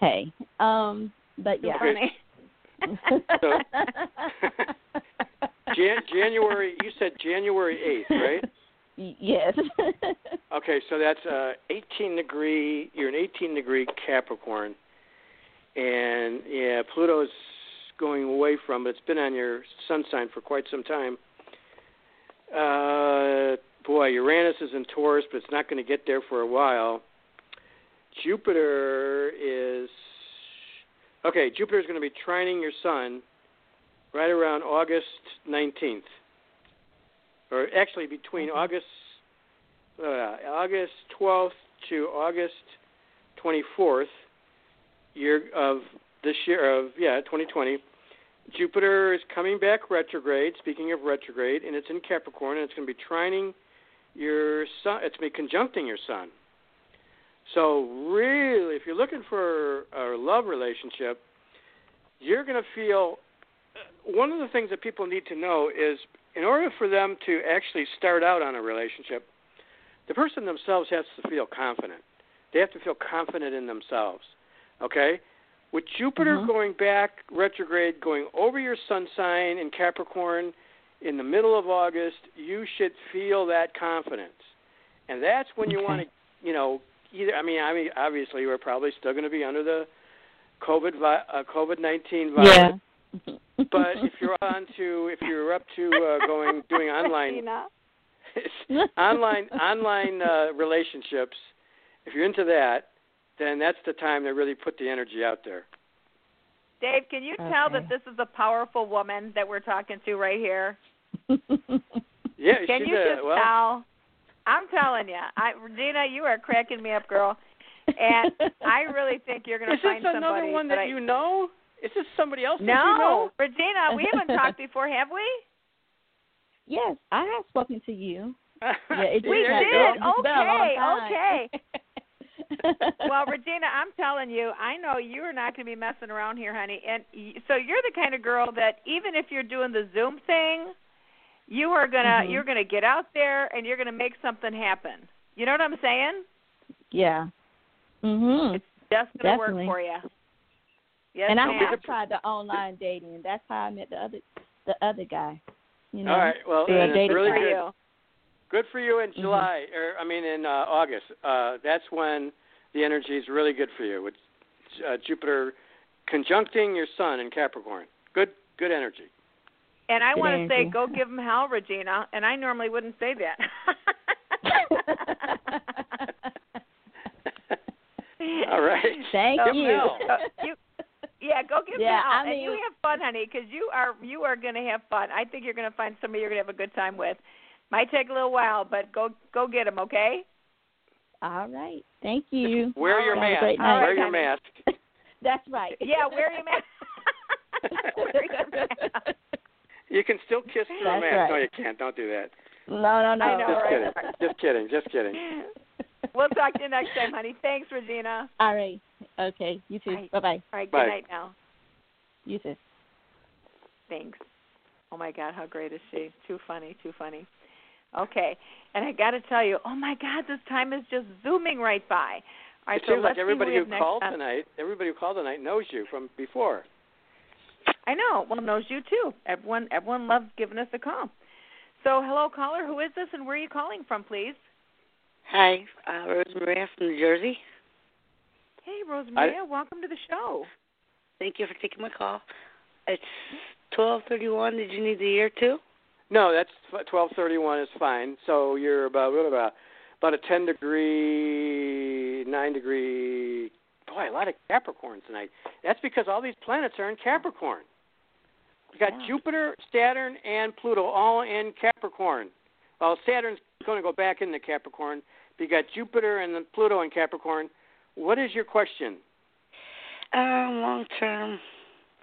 hey, um, but yeah. So- Jan- January. You said January 8th, right? Yes. Okay, so that's uh 18 degree. You're an 18 degree Capricorn, and yeah, Pluto's going away from, but it's been on your sun sign for quite some time. Uh, boy, Uranus is in Taurus, but it's not going to get there for a while. Jupiter is okay. Jupiter is going to be trining your sun right around August 19th, or actually between August uh, August 12th to August 24th year of this year of yeah 2020. Jupiter is coming back retrograde. Speaking of retrograde, and it's in Capricorn, and it's going to be trining your sun. It's going to be conjuncting your sun. So really, if you're looking for a love relationship, you're going to feel. Uh, one of the things that people need to know is, in order for them to actually start out on a relationship, the person themselves has to feel confident. They have to feel confident in themselves. Okay? With Jupiter Mhm. going back retrograde, going over your sun sign in Capricorn in the middle of August, you should feel that confidence. And that's when you want to, you know, either I mean, I mean obviously we're probably still going to be under the COVID vi- uh, COVID-19 virus. yeah. But if you're on to if you're up to uh, going doing online online online uh, relationships, if you're into that, then that's the time to really put the energy out there. Dave, can you tell that this is a powerful woman that we're talking to right here? Yeah, Can she's you a, just well, tell? I'm telling you, I, Regina, you are cracking me up, girl. And I really think you're going to be. is this another one that I, you know? Is this somebody else that No, you know? Regina, we haven't talked before, have we? yes, I have spoken to you. Yeah, it We did. go. It's been a long Okay, okay. Well, Regina, I'm telling you, I know you're not going to be messing around here, honey. And so you're the kind of girl that even if you're doing the Zoom thing, you are gonna Mhm. you're gonna get out there and you're gonna make something happen. You know what I'm saying? yeah. Mhm. It's just gonna Definitely. work for you. Yes, and I ma'am. have tried the online dating. And that's how I met the other the other guy. You know. All right. Well, Yeah, it's dating really for app. good. You. Good for you in Mhm. July, or I mean in uh, August. Uh, that's when the energy is really good for you. With uh, Jupiter conjuncting your Sun in Capricorn. Good, good energy. And I want to say, go give him hell, Regina. And I normally wouldn't say that. All right. Thank So, you. so you. Yeah, go give Yeah, him hell, I and you have fun, honey, because you are you are going to have fun. I think you're going to find somebody you're going to have a good time with. Might take a little while, but go go get them, okay? All right. Thank you. Wear your Have mask. great night. Wear your mask. That's right. Yeah, wear your mask. wear your mask. You can still kiss through a That's mask. No, you can't. Don't do that. No, no, no. I know, Just right? kidding. Just kidding. Just kidding. We'll talk to you next time, honey. Thanks, Regina. All right. Okay. You too. Bye. Bye bye. All right, good Bye. night now. You too. Thanks. Oh my God, how great is she? Too funny, too funny. Okay, and I got to tell you, oh my God, this time is just zooming right by. All right, it so seems like everybody who called on- tonight, everybody who called tonight knows you from before. I know. Well, knows you too. Everyone, everyone loves giving us a call. So, hello, caller. Who is this, and where are you calling from, please? Hi, uh, Rose Maria from New Jersey. Hey, Rosemaria, welcome to the show. Thank you for taking my call. It's twelve thirty-one. Did you need the year too? No, that's twelve thirty one is fine. So you're about what about about a ten degree, nine degree. Boy, a lot of Capricorn tonight. That's because all these planets are in Capricorn. You got Yeah. Jupiter, Saturn, and Pluto all in Capricorn. Well, Saturn's going to go back into Capricorn. But you got Jupiter and then Pluto in Capricorn. What is your question? Um, long-term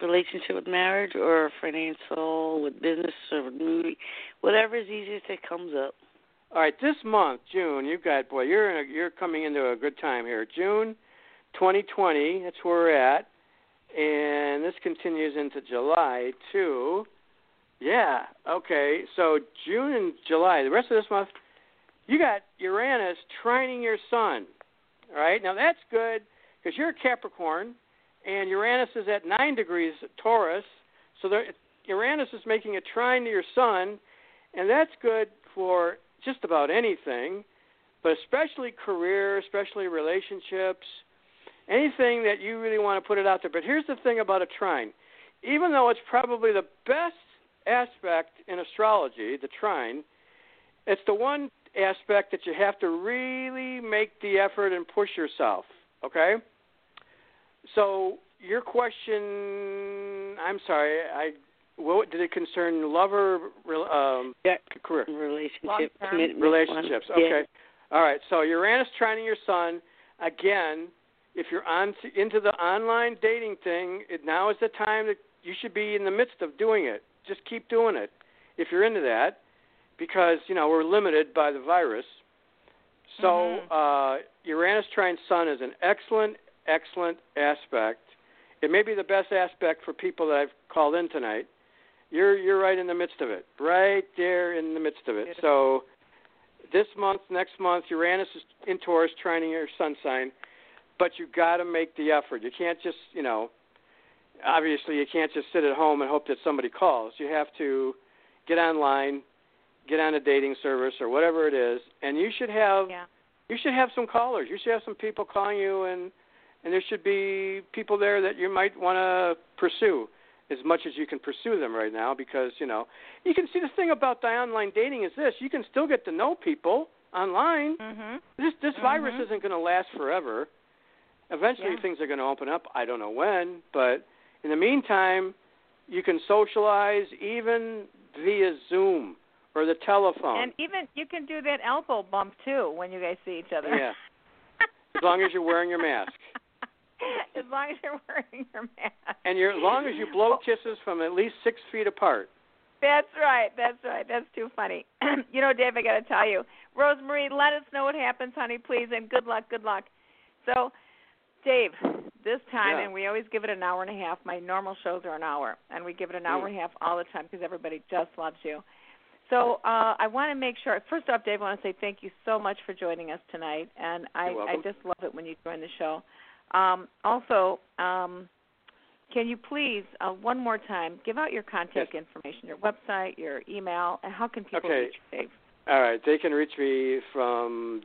relationship with marriage or financial with business or with movie, whatever is easiest that comes up. All right, this month, June, you've got boy, you're in a, you're coming into a good time here. June, 2020, that's where we're at, and this continues into July too. Yeah, okay. So June and July, the rest of this month, you got Uranus trining your Sun. All right, now that's good because you're a Capricorn, and Uranus is at nine degrees Taurus. So there, Uranus is making a trine to your Sun, and that's good for just about anything, but especially career, especially relationships, anything that you really want to put it out there. But here's the thing about a trine even though it's probably the best aspect in astrology, the trine, it's the one aspect that you have to really make the effort and push yourself, okay? So your question, I'm sorry, I what did it concern lover um yeah. career Relationship, commitment. relationships one. okay all right so uranus trining your sun again if you're on to, into the online dating thing it, now is the time that you should be in the midst of doing it just keep doing it if you're into that because you know we're limited by the virus so Mhm. uh uranus trine sun is an excellent excellent aspect it may be the best aspect for people that I've called in tonight. You're you're right in the midst of it, right there in the midst of it. So this month, next month, Uranus is in Taurus, trining your sun sign, but you got to make the effort. You can't just you know, obviously you can't just sit at home and hope that somebody calls. You have to get online, get on a dating service or whatever it is, and you should have Yeah. you should have some callers. You should have some people calling you, and and there should be people there that you might want to pursue as much as you can pursue them right now because you know you can see the thing about the online dating is this: you can still get to know people online. Mhm. This this virus Mhm. isn't going to last forever. Eventually, Yeah. things are going to open up. I don't know when, but in the meantime, you can socialize even via Zoom or the telephone. And even you can do that elbow bump too when you guys see each other. yeah, as long as you're wearing your mask. as long as you're wearing your mask. And you're, as long as you blow kisses from at least six feet apart. That's right. That's right. That's too funny. you know, Dave, I got to tell you, Rosemarie, let us know what happens, honey, please, and good luck. Good luck. So, Dave, this time, Yeah. and we always give it an hour and a half. My normal shows are an hour, and we give it an hour Mm. and a half all the time because everybody just loves you. So uh, I want to make sure. First off, Dave, I want to say thank you so much for joining us tonight, and I, I just love it when you join the show. Um, also, um, can you please uh, one more time give out your contact information, your website, your email, and how can people Okay. reach you, Dave? All right, they can reach me from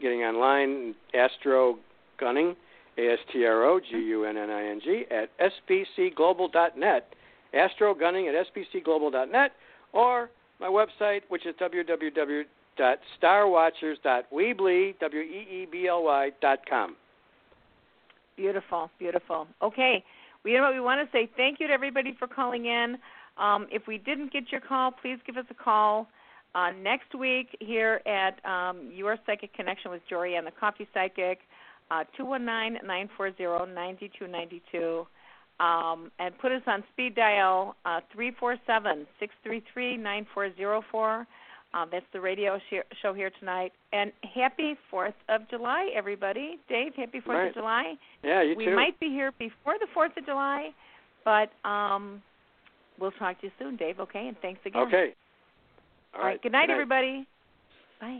getting online, Astro Gunning, A S T R O G U N N I N G, at sbcglobal.net. astrogunning at sbcglobal.net, or my website, which is www.starwatchers.weebly, W-E-E-B-L-Y, dot com. Beautiful, beautiful. Okay, well, you know what? We want to say thank you to everybody for calling in. Um, if we didn't get your call, please give us a call uh, next week here at um, Your Psychic Connection with Jorianne the Coffee Psychic, uh, 219-940-9292. Um, and put us on speed dial uh, 347-633-9404. Um, that's the radio show here tonight. And happy 4th of July, everybody. Dave, happy 4th right. of July. Yeah, you we too. might be here before the 4th of July, but um, we'll talk to you soon, Dave, okay? And thanks again. Okay. All right. Good night, everybody. Bye.